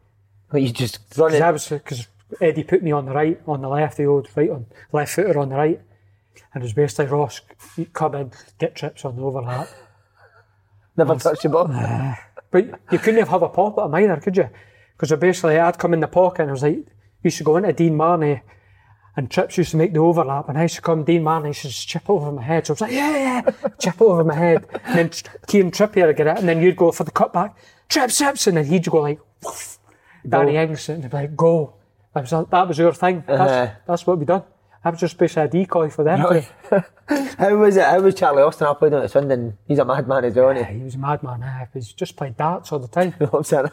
A: But you just run
B: Because. I was because Eddie put me on the right, on the left, the old right on left footer on the right, and it was basically Ross come in, get trips on the overlap.
A: Never touch the ball.
B: But you couldn't have a pop at him either, could you? Because basically I'd come in the pocket and I was like, used to go into Dean Marney and Trips used to make the overlap and I used to come, Dean Marney used to just chip over my head. So I was like, yeah, yeah, chip over my head. And then Kieran Trippier would get it and then you'd go for the cutback, Trips, Trips, and then he'd go like, woof. Danny Ings and they'd be like, go. That was, that was your thing. That's,
A: Uh-huh.
B: that's what we done. I was just basically a decoy for them.
A: How was it? How was Charlie Austin? I played on at Swindon. He's a madman as well, isn't he?
B: He was a madman. eh? He's just played darts all the time.
A: Loves it.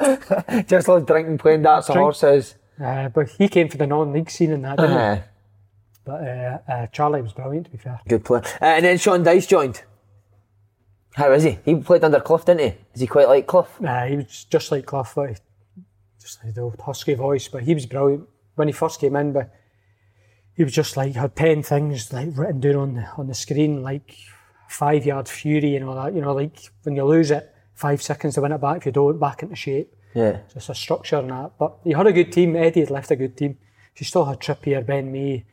A: Just loves drinking, playing darts and
B: Drink.
A: horses.
B: Uh, but he came for the non-league scene and that, didn't he?
A: Uh,
B: But uh, uh, Charlie was brilliant, to be fair.
A: good player. Uh, and then Sean Dyche joined. How is he? He played under Clough, didn't he? Is he quite like Clough?
B: Uh, he was just like Clough, but he- just like the old husky voice. But he was brilliant when he first came in. But he was just like had ten things like written down on the on the screen, like five yard fury and all that. You know, like when you lose it, five seconds to win it back. If you don't, back into shape.
A: Yeah.
B: Just a structure and that. But he had a good team. Eddie had left a good team. He still had Trippier, Ben Mee.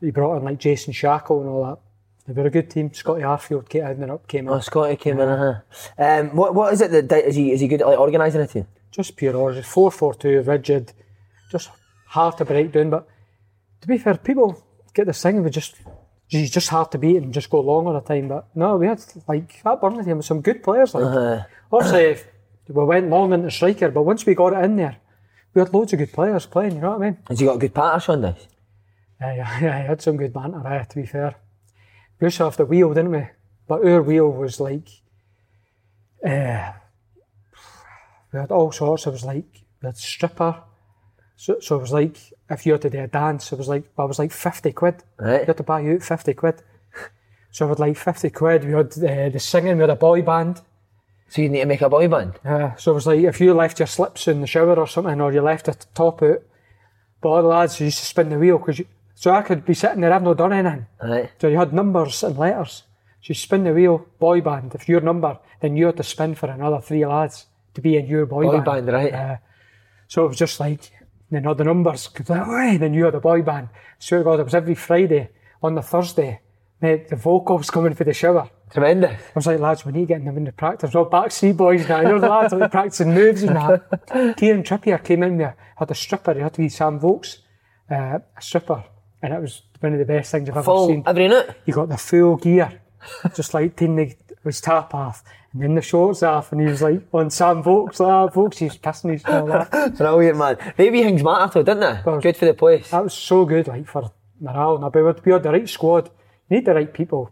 B: He brought in like Jason Shackell and all that. They were a good team. Scotty Arfield came ended up came in.
A: Oh, Scotty came in. Uh-huh. Um, what what is it that is he is he good at like organising a team?
B: just pure order. Four four two, rigid, just hard to break down. But to be fair, people get this thing of just he's just hard to beat and just go long all the time. But no, we had like that Burnley team with some good players. Like
A: Uh,
B: obviously we went long into striker, but once we got it in there, we had loads of good players playing. You know what I mean?
A: has he got a good patter, Sean Dyche?
B: Yeah, yeah, yeah, I had some good banter. Uh, to be fair, we used to have the wheel, didn't we? But our wheel was like, uh, we had all sorts. It was like we had stripper. So, so it was like if you had to do a dance, it was like I was like fifty quid.
A: Right.
B: You had to buy out fifty quid. So I had like fifty quid. We had uh, the singing. We had a boy band.
A: So you need to make a boy band.
B: Uh, so it was like if you left your slips in the shower or something, or you left the top out. But all the lads used to spin the wheel because so I could be sitting there, I've not done anything.
A: Right.
B: So you had numbers and letters. So you spin the wheel, boy band. If your number, then you had to spin for another three lads to be in your boy,
A: Boy
B: band.
A: band, right.
B: Uh, so it was just like, then all the numbers, then you had a boy band. Swear to God, it was every Friday. On the Thursday, mate, the vocals coming for the shower.
A: Tremendous.
B: I was like, lads, we need to get them into practice. We're all backseat boys now. You're the lads like practicing moves and that. Kieran Trippier came in there, had a stripper. He had to be Sam Vokes, uh, a stripper. And it was one of the best things I've ever
A: Full
B: seen.
A: every night.
B: You got the full gear, just like taking the, his top off and then the shorts off. And he was like on Sam Vokes, like, ah, Vokes, he was pissing his all that.
A: Brilliant, man. Maybe things matter though, didn't they? Good for the place.
B: That was so good, like for morale. And had, we had the right squad. You need the right people.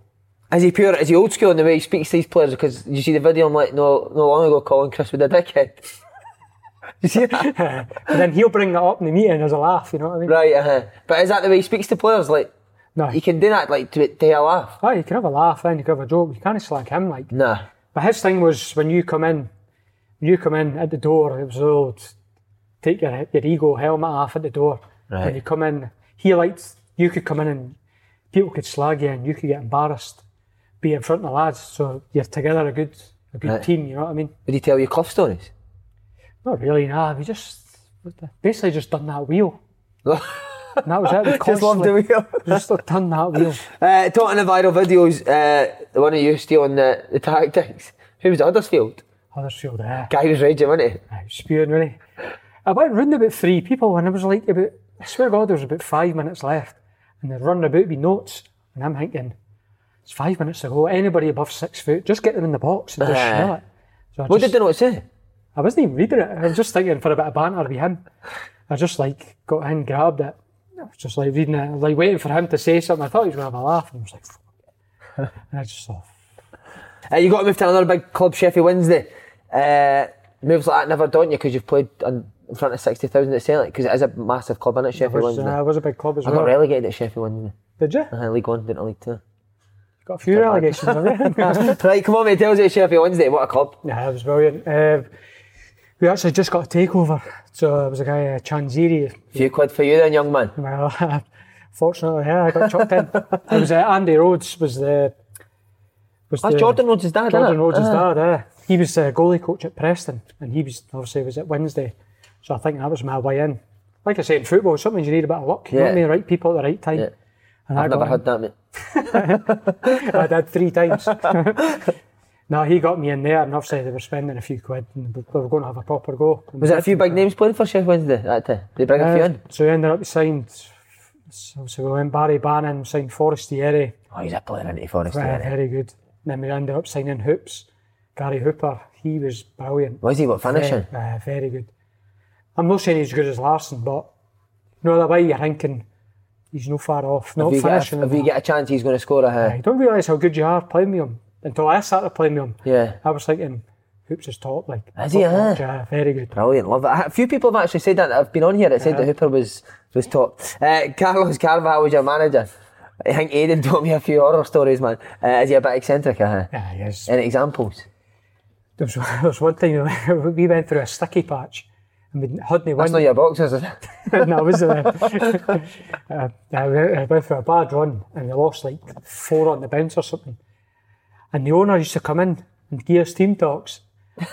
A: Is he pure? Is he old school in the way he speaks to these players? Because you see the video I'm like no no long ago calling Chris with a dickhead. you see
B: and then he'll bring that up in the meeting as a laugh, you know what I mean?
A: Right, uh-huh. But is that the way he speaks to players? Like
B: No.
A: he can do that like to, to a laugh.
B: Oh, you can have a laugh then, you can have a joke. You can't slag him like.
A: Nah.
B: But his thing was when you come in, when you come in at the door, it was old. Take your your ego helmet off at the door.
A: Right.
B: When you come in, he liked you could come in and people could slag you and you could get embarrassed, be in front of the lads. So you're together a good a good
A: Right.
B: team. You know what I mean?
A: Would he tell you Clough stories?
B: Not really. Nah, we just basically just done that wheel. That was it. We
A: Just loved the wheel.
B: Just done that wheel.
A: Uh, talking the viral videos, uh, the one of you stealing the, the tactics. Who was? Huddersfield?
B: Huddersfield, eh?
A: Guy was raging, wasn't he?
B: I was spewing really. I went round about three people and it was like about, I swear to God, there was about five minutes left. and they're running about with notes, and I'm thinking, it's five minutes to go. Anybody above six foot, just get them in the box and just shell it. So
A: What
B: just,
A: did the note say?
B: I wasn't even reading it. I was just thinking for a bit of banter with him. I just like got in, grabbed it. I was just like reading it, like waiting for him to say something. I thought he was going to have a laugh, and I was like, Fuck and I just thought,
A: Uh, you got to move to another big club, Sheffield Wednesday. Uh, moves like that never daunt you because you've played in, in front of 60,000 at Celtic because it is a massive club, isn't it,
B: it
A: Sheffield
B: was,
A: Wednesday?
B: uh, it was a big club as
A: I
B: well.
A: got relegated at Sheffield Wednesday.
B: Did you?
A: Uh, League One, didn't I? League Two.
B: Got a few relegations, have you?
A: right, come on, mate. Tell us about Sheffield Wednesday. What a club.
B: Yeah, it was brilliant. Uh, we actually just got a takeover. So it was a guy, uh, Chansiri.
A: Few quid for you then, young man.
B: Well, fortunately, yeah, I got chucked in. It was uh, Andy Rhodes was the was
A: That's
B: the,
A: Jordan Rhodes' dad,
B: Jordan
A: isn't it?
B: Rhodes'
A: Uh,
B: dad. Uh, he was the goalie coach at Preston, and he was obviously was at Wednesday. So I think that was my way in. Like I say in football, sometimes you need a bit of luck. You know what I mean? The right people at the right time.
A: Yeah.
B: And
A: I've never had that, mate.
B: I did three times. No, he got me in there, and obviously they were spending a few quid, and we were going to have a proper go.
A: Was there a few big names playing for Sheffield Wednesday that time? Did they bring a few
B: Uh,
A: in?
B: so we ended up signed. So, so we went Barry Bannon, signed Forestieri,
A: Oh, he's a player, isn't he, Forrest?
B: uh,
A: isn't
B: very good. Then we ended up signing Hoops, Gary Hooper. He was brilliant.
A: Was he what finishing?
B: Very, uh, very good. I'm not saying he's as good as Larsson, but you know the way you're thinking, he's no far off. Not
A: If you, get
B: finishing.
A: a, if you get a chance, he's going to score a.
B: that.
A: Uh,
B: you don't realise how good you are playing with him until I started playing with him.
A: yeah.
B: I was thinking, Hoops is top. Like,
A: Is he, uh?
B: yeah, very good.
A: Brilliant, love it. A few people have actually said that. that have been on here. That said that Hooper was was top. Uh, Carlos Carvalhal was your manager. I think Aiden told me a few horror stories, man. Uh, is he a bit eccentric? Uh,
B: Yeah, yes.
A: any examples?
B: There was, there was one time we went- through a sticky patch and we hadn't
A: That's
B: won.
A: not your boxers, is it?
B: no, it was uh, uh, I went I for a bad run and we lost like four on the bounce or something. And the owner used to come in and give us team talks. he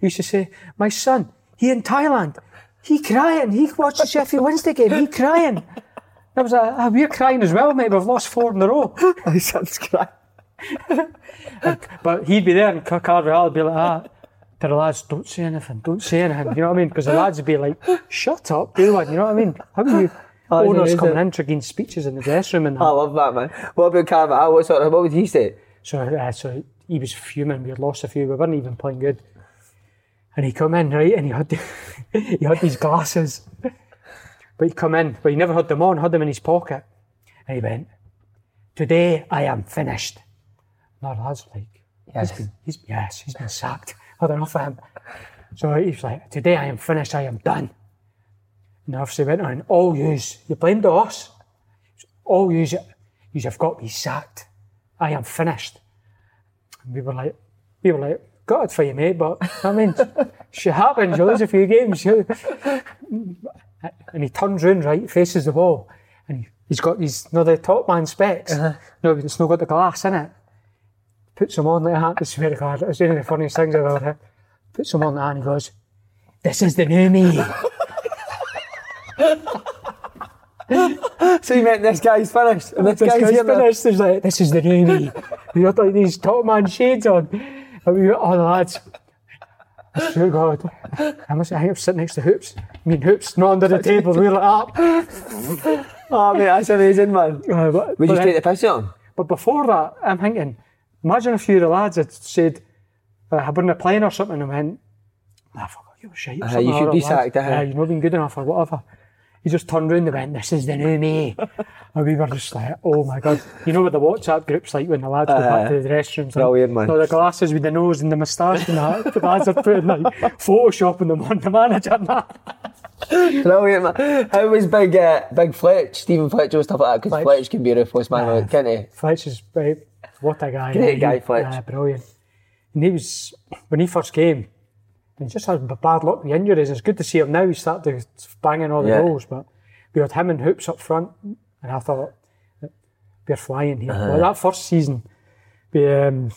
B: used to say, "My son, he in Thailand, he crying. He watched the Sheffield Wednesday game. He crying." I was like, ah, "We're crying as well, mate. We've lost four in a row."
A: My son's crying.
B: But he'd be there and Carvalhal would be like, ah, to the lads, don't say anything, don't say anything. You know what I mean? Because the lads would be like, shut up, do one. You know what I mean? How are you
A: Oh,
B: owners coming in to give speeches in the dressing room and
A: I love that, man. What about Carvalhal? What sort of? What would he say?
B: So, uh, so he was fuming. We had lost a few. We weren't even playing good. And he come in, right, and he had, he had these glasses. But he come in, but he never had them on, had them in his pocket. And he went, today I am finished. And our lads like,
A: Yes.
B: He's been, he's, yes, he's been sacked. Had enough of him. So he's like, today I am finished, I am done. And obviously went on, all yous, you blamed us. All yous, yous have got me sacked. I am finished. And we were like, we were like, got it for you, mate, but I mean, shit happens, you lose a few games. you- And he turns round, right, faces the wall, and he- he's got these, no, the top man specs. Uh-huh. No, it's not got the glass in it puts them on like that. I swear to God, it's one of the funniest things I've ever heard. Puts them on that and he goes, This is the new me.
A: So you meant this guy's finished, and this,
B: this
A: guy's,
B: guy's finished. He's like, This is the new me. He got like these top man shades on. And we all the lads. I swear to God. I must I think I was sitting next to Hoops. I mean, Hoops, not under the table. We were like, up.
A: Oh, mate, that's amazing, man.
B: Uh, but,
A: Would you take the piss him?
B: But before that, I'm thinking, imagine a few of the lads had said, uh, I been playing or something and went, ah, fuck, you were shite.
A: Uh, you should be sacked, uh.
B: Yeah, you've not been good enough or whatever. He just turned round and went, this is the new me. and we were just like, oh my God. You know what the WhatsApp group's like when the lads go back to the restrooms?
A: Uh-huh. Brilliant, man.
B: No, the glasses with the nose and the moustache and that. The lads are putting like photoshopping them on the manager and that.
A: Brilliant, man. How was Big uh, Big Fletch, Stephen Fletcher and stuff like that? Because
B: Fletch.
A: Fletch can be a ruthless man, can't he?
B: Fletch is right. What a guy!
A: Great guy, Fletch.
B: yeah, brilliant. And he was when he first came. He just had bad luck with injuries. It's good to see him now. He started banging all the
A: Yeah.
B: goals, but we had him and Hoops up front, and I thought we're flying here.
A: Uh-huh.
B: Well, that first season, we um,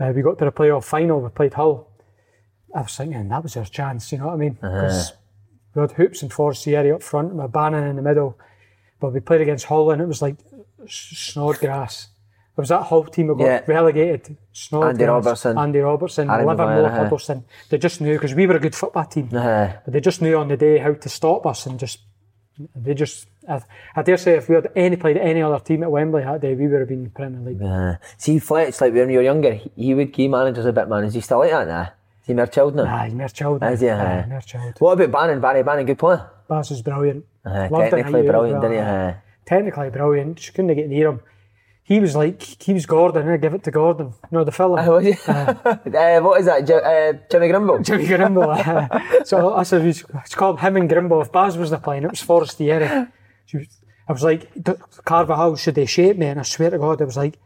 B: uh, we got to the playoff final. We played Hull. I was thinking that was our chance. You know what I mean?
A: Uh-huh.
B: 'Cause we had Hoops and Forestieri up front, and Bannon in the middle. But we played against Hull, and it was like Snodgrass. It was that Hull team that got
A: Yeah.
B: relegated. Snodgrass,
A: Andy Robertson.
B: Andy Robertson,
A: Aaron
B: Livermore,
A: uh-huh.
B: Huddlestone. They just knew because we were a good football team.
A: Uh,
B: But they just knew on the day how to stop us and just They just, I, I dare say, if we had any played any other team at Wembley that day, we would have been in the Premier League.
A: Uh, see, Fletch, like when you were younger, he, he would key managers a bit, man. Is he still like that now? Is he more chilled now?
B: Aye, mere child.
A: Is he?
B: Mere child.
A: What about Bannon? Barry Bannon, good player?
B: Baz is brilliant.
A: Aye,
B: Loved
A: technically brilliant,
B: well,
A: didn't he?
B: Aye. Technically brilliant. Just couldn't get near him. He was like, he was Gordon, I give it to Gordon. No, the film.
A: Was he? uh, what is that? Ji- uh, Jimmy Grimble?
B: Jimmy Grimble. so I said, it's called him and Grimble. If Baz was the plane, it was Forestieri. I was like, "D- Carvajal, should they shape me? And I swear to God, it was like,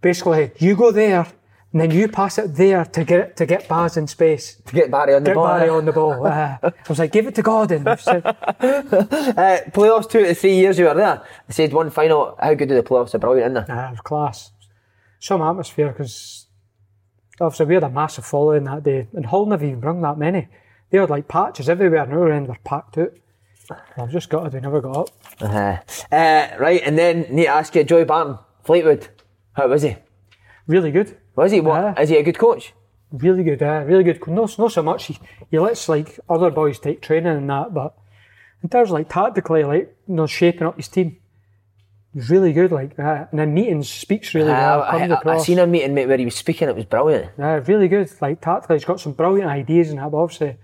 B: basically, you go there, and then you pass it there to get to get Baz in space.
A: To get Barry on the
B: Get
A: ball.
B: Barry on the ball. Uh, I was like, give it to Gordon. Said,
A: Uh, playoffs two to three years you were there. I said one final. How good are the playoffs? They're brilliant, isn't they?
B: Was class. Some atmosphere because obviously we had a massive following that day, and Hull never even brung that many. They had like patches everywhere, and our end were packed out. I've just got it. We never got up.
A: Uh-huh. Uh, right, and then need to ask you, Joey Barton, Fleetwood. How was he?
B: Really good,
A: Was he? What? Is he a good coach?
B: really good. Uh, really good. No, not so much. He, he lets like other boys take training and that, but in terms of like tactically, like you know, shaping up his team, he's really good. Like uh, and then meetings speaks really well.
A: Uh, I, I, I seen a meeting mate where he was speaking. It was brilliant.
B: Yeah, really good. Like tactically, he's got some brilliant ideas and that. But obviously,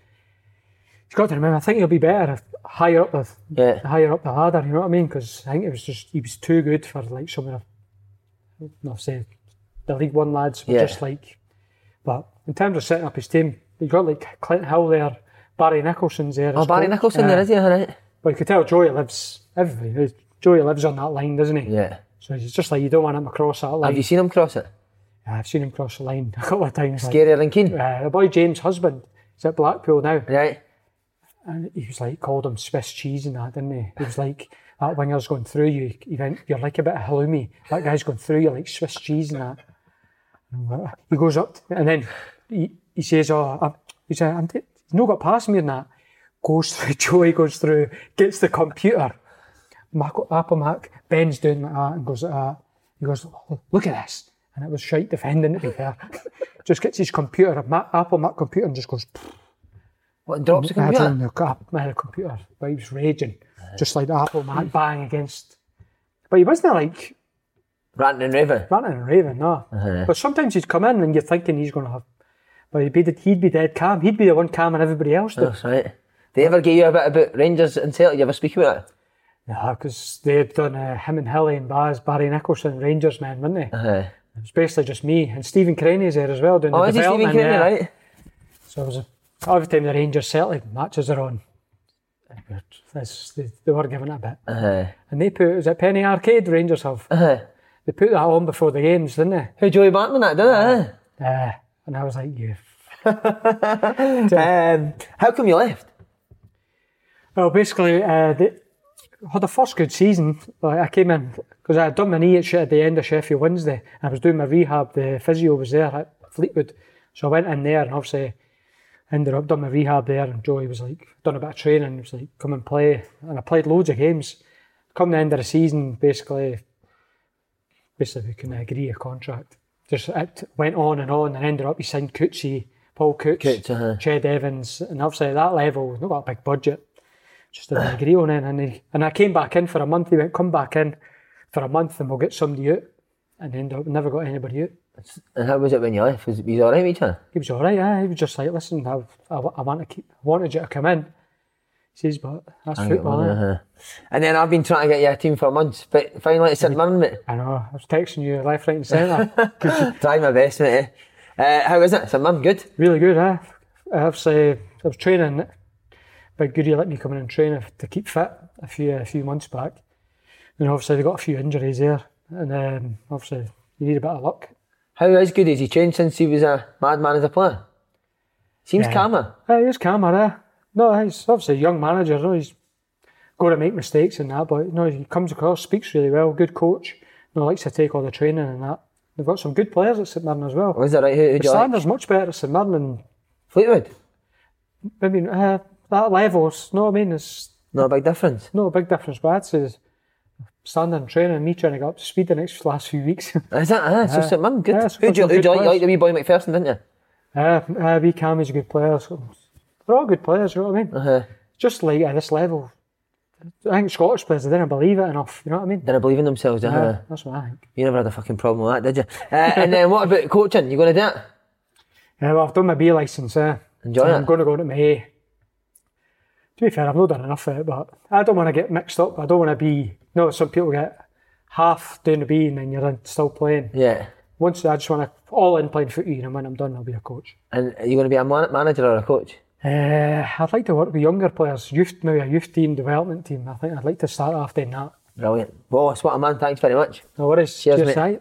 B: he's got to remember. I think he'll be better if higher up the
A: Yeah.
B: higher up the ladder. You know what I mean? Because I think it was just he was too good for like some of the, not say the League One lads. Were
A: Yeah.
B: Just like, but in terms of setting up his team, you got like Clint Hill there, Barry Nicholson's there.
A: Oh, Barry. Nicholson
B: Yeah.
A: there, is he? Right.
B: But you could tell Joey lives everywhere. Joey lives on that line, doesn't he?
A: Yeah.
B: So it's just like you don't want him across that line.
A: Have you seen him cross it?
B: Yeah, I've seen him cross the line a couple of times. like-
A: Scarier than Keane.
B: uh, the boy James Husband is at Blackpool now,
A: Right.
B: and he was like called him Swiss cheese and that, didn't he? He was like that winger's going through you. You're like a bit of halloumi. That guy's going through you like Swiss cheese and that. And he goes up and then he, he says, "Oh, I'm, he said, I'm t- he's not got past me in that." Goes through. Joey goes through, gets the computer. Mac, Apple Mac bends down like that and goes like that. He goes, "Oh, "Look at this," and it was shite defending to be fair. just gets his computer, Mac, Apple Mac computer, and just goes.
A: What, drops the computer?
B: know, got my computer, but he was raging, just like the Apple Mac bang against. But he wasn't like
A: Ranting and raving.
B: ranting and raving, no.
A: Uh-huh.
B: But sometimes he'd come in and you're thinking he's going to have, but he'd be he'd be dead calm. He'd be the one calm and everybody else.
A: That's right. They ever give you a bit about Rangers and Celtic? You ever speak about it?
B: Yeah, because they had done uh, him and Hilly and Baz, Barry Nicholson, Rangers men, weren't they?
A: Uh-huh.
B: It was basically just me and Stephen Crainey's there as well doing
A: Oh,
B: the
A: is he Stephen
B: development.
A: Kenny,
B: yeah.
A: right?
B: So it was a, every time the Rangers Celtic matches are on, they, they were giving it a bit.
A: Uh-huh.
B: And they put, is it Penny Arcade Rangers have?
A: Uh-huh.
B: They put that on before the games, didn't they?
A: Who Joey Barton that, didn't it?
B: Uh, and I was like, yeah.
A: Um, how come you left?
B: Well, basically, uh, they had the first good season. Like, I came in because I had done my knee at, at the end of Sheffield Wednesday. I was doing my rehab. The physio was there at Fleetwood, so I went in there and obviously ended up doing my rehab there. And Joey was like, done a bit of training. He was like, come and play, and I played loads of games. Come the end of the season, basically, basically we couldn't agree a contract. Just it went on and on, and ended up he signed Cootsy, Paul Coutts,
A: Coutts, uh-huh.
B: Ched Evans, and obviously at that level, we've not got a big budget. Just didn't agree on it, and he, and I came back in for a month. He went, come back in for a month, and we'll get somebody out. And ended up never got anybody out.
A: And how was it when you left? Was, he alright with each other?
B: He was all right. Yeah, he was just like, listen, I, I, I want to keep, I wanted you to come in. He says, but that's football. innit?"
A: Uh-huh. And then I've been trying to get you a team for months, but finally it's St Mirren, mate.
B: I know. I was texting you left, right, and centre.
A: Trying my best, mate. Uh, how is it? St Mirren, good?
B: really good, eh? I have say, I was training. Big Goody let me come in and train to keep fit a few a few months back. And obviously they got a few injuries there, and um, obviously you need a bit of luck.
A: How is good? Has he changed since he was a madman as a player? Seems
B: Yeah.
A: calmer.
B: Uh, he's calmer, eh? No, he's obviously a young manager. No, he's got to make mistakes and that, but no, he comes across, speaks really well, good coach. No, likes to take all the training and that. They've got some good players at St Mirren as well.
A: Was that right? Who, who'd
B: The
A: like?
B: much better at St Mirren than
A: Fleetwood?
B: I mean uh, that level. No, I mean it's
A: not a big difference.
B: no big difference. But I'd say standard and training, me trying to get up to speed the next last few weeks.
A: Is that? Uh, so
B: Yeah.
A: St Mirren, good.
B: Yeah, it's
A: who'd you, who'd you like? You like the wee boy McPherson, didn't you?
B: uh, uh, wee Cammy's a good player. So they're all good players. You know what I mean?
A: Uh-huh.
B: Just like at this level, I think Scottish players they didn't believe it enough. You know what I mean?
A: They didn't believe in themselves, did
B: Yeah,
A: they?
B: that's what I think.
A: You never had a fucking problem with that, did you? Uh, and then what about coaching? You going to do it?
B: Yeah, well, I've done my B licence. Eh?
A: Enjoy it?
B: I'm going to go to my A. To be fair, I've not done enough of it, but I don't want to get mixed up. I don't want to be. You know, some people get half doing the B and then you're still playing.
A: Yeah.
B: Once I just want to all in playing footy, and when I'm done, I'll be a coach.
A: And are you going to be a man- manager or a coach?
B: Uh, I'd like to work with younger players, youth, maybe a youth team, development team. I think I'd like to start off doing that.
A: Brilliant. Boss, what a man. Thanks very much.
B: No worries.
A: Cheers,
B: Cheers, mate.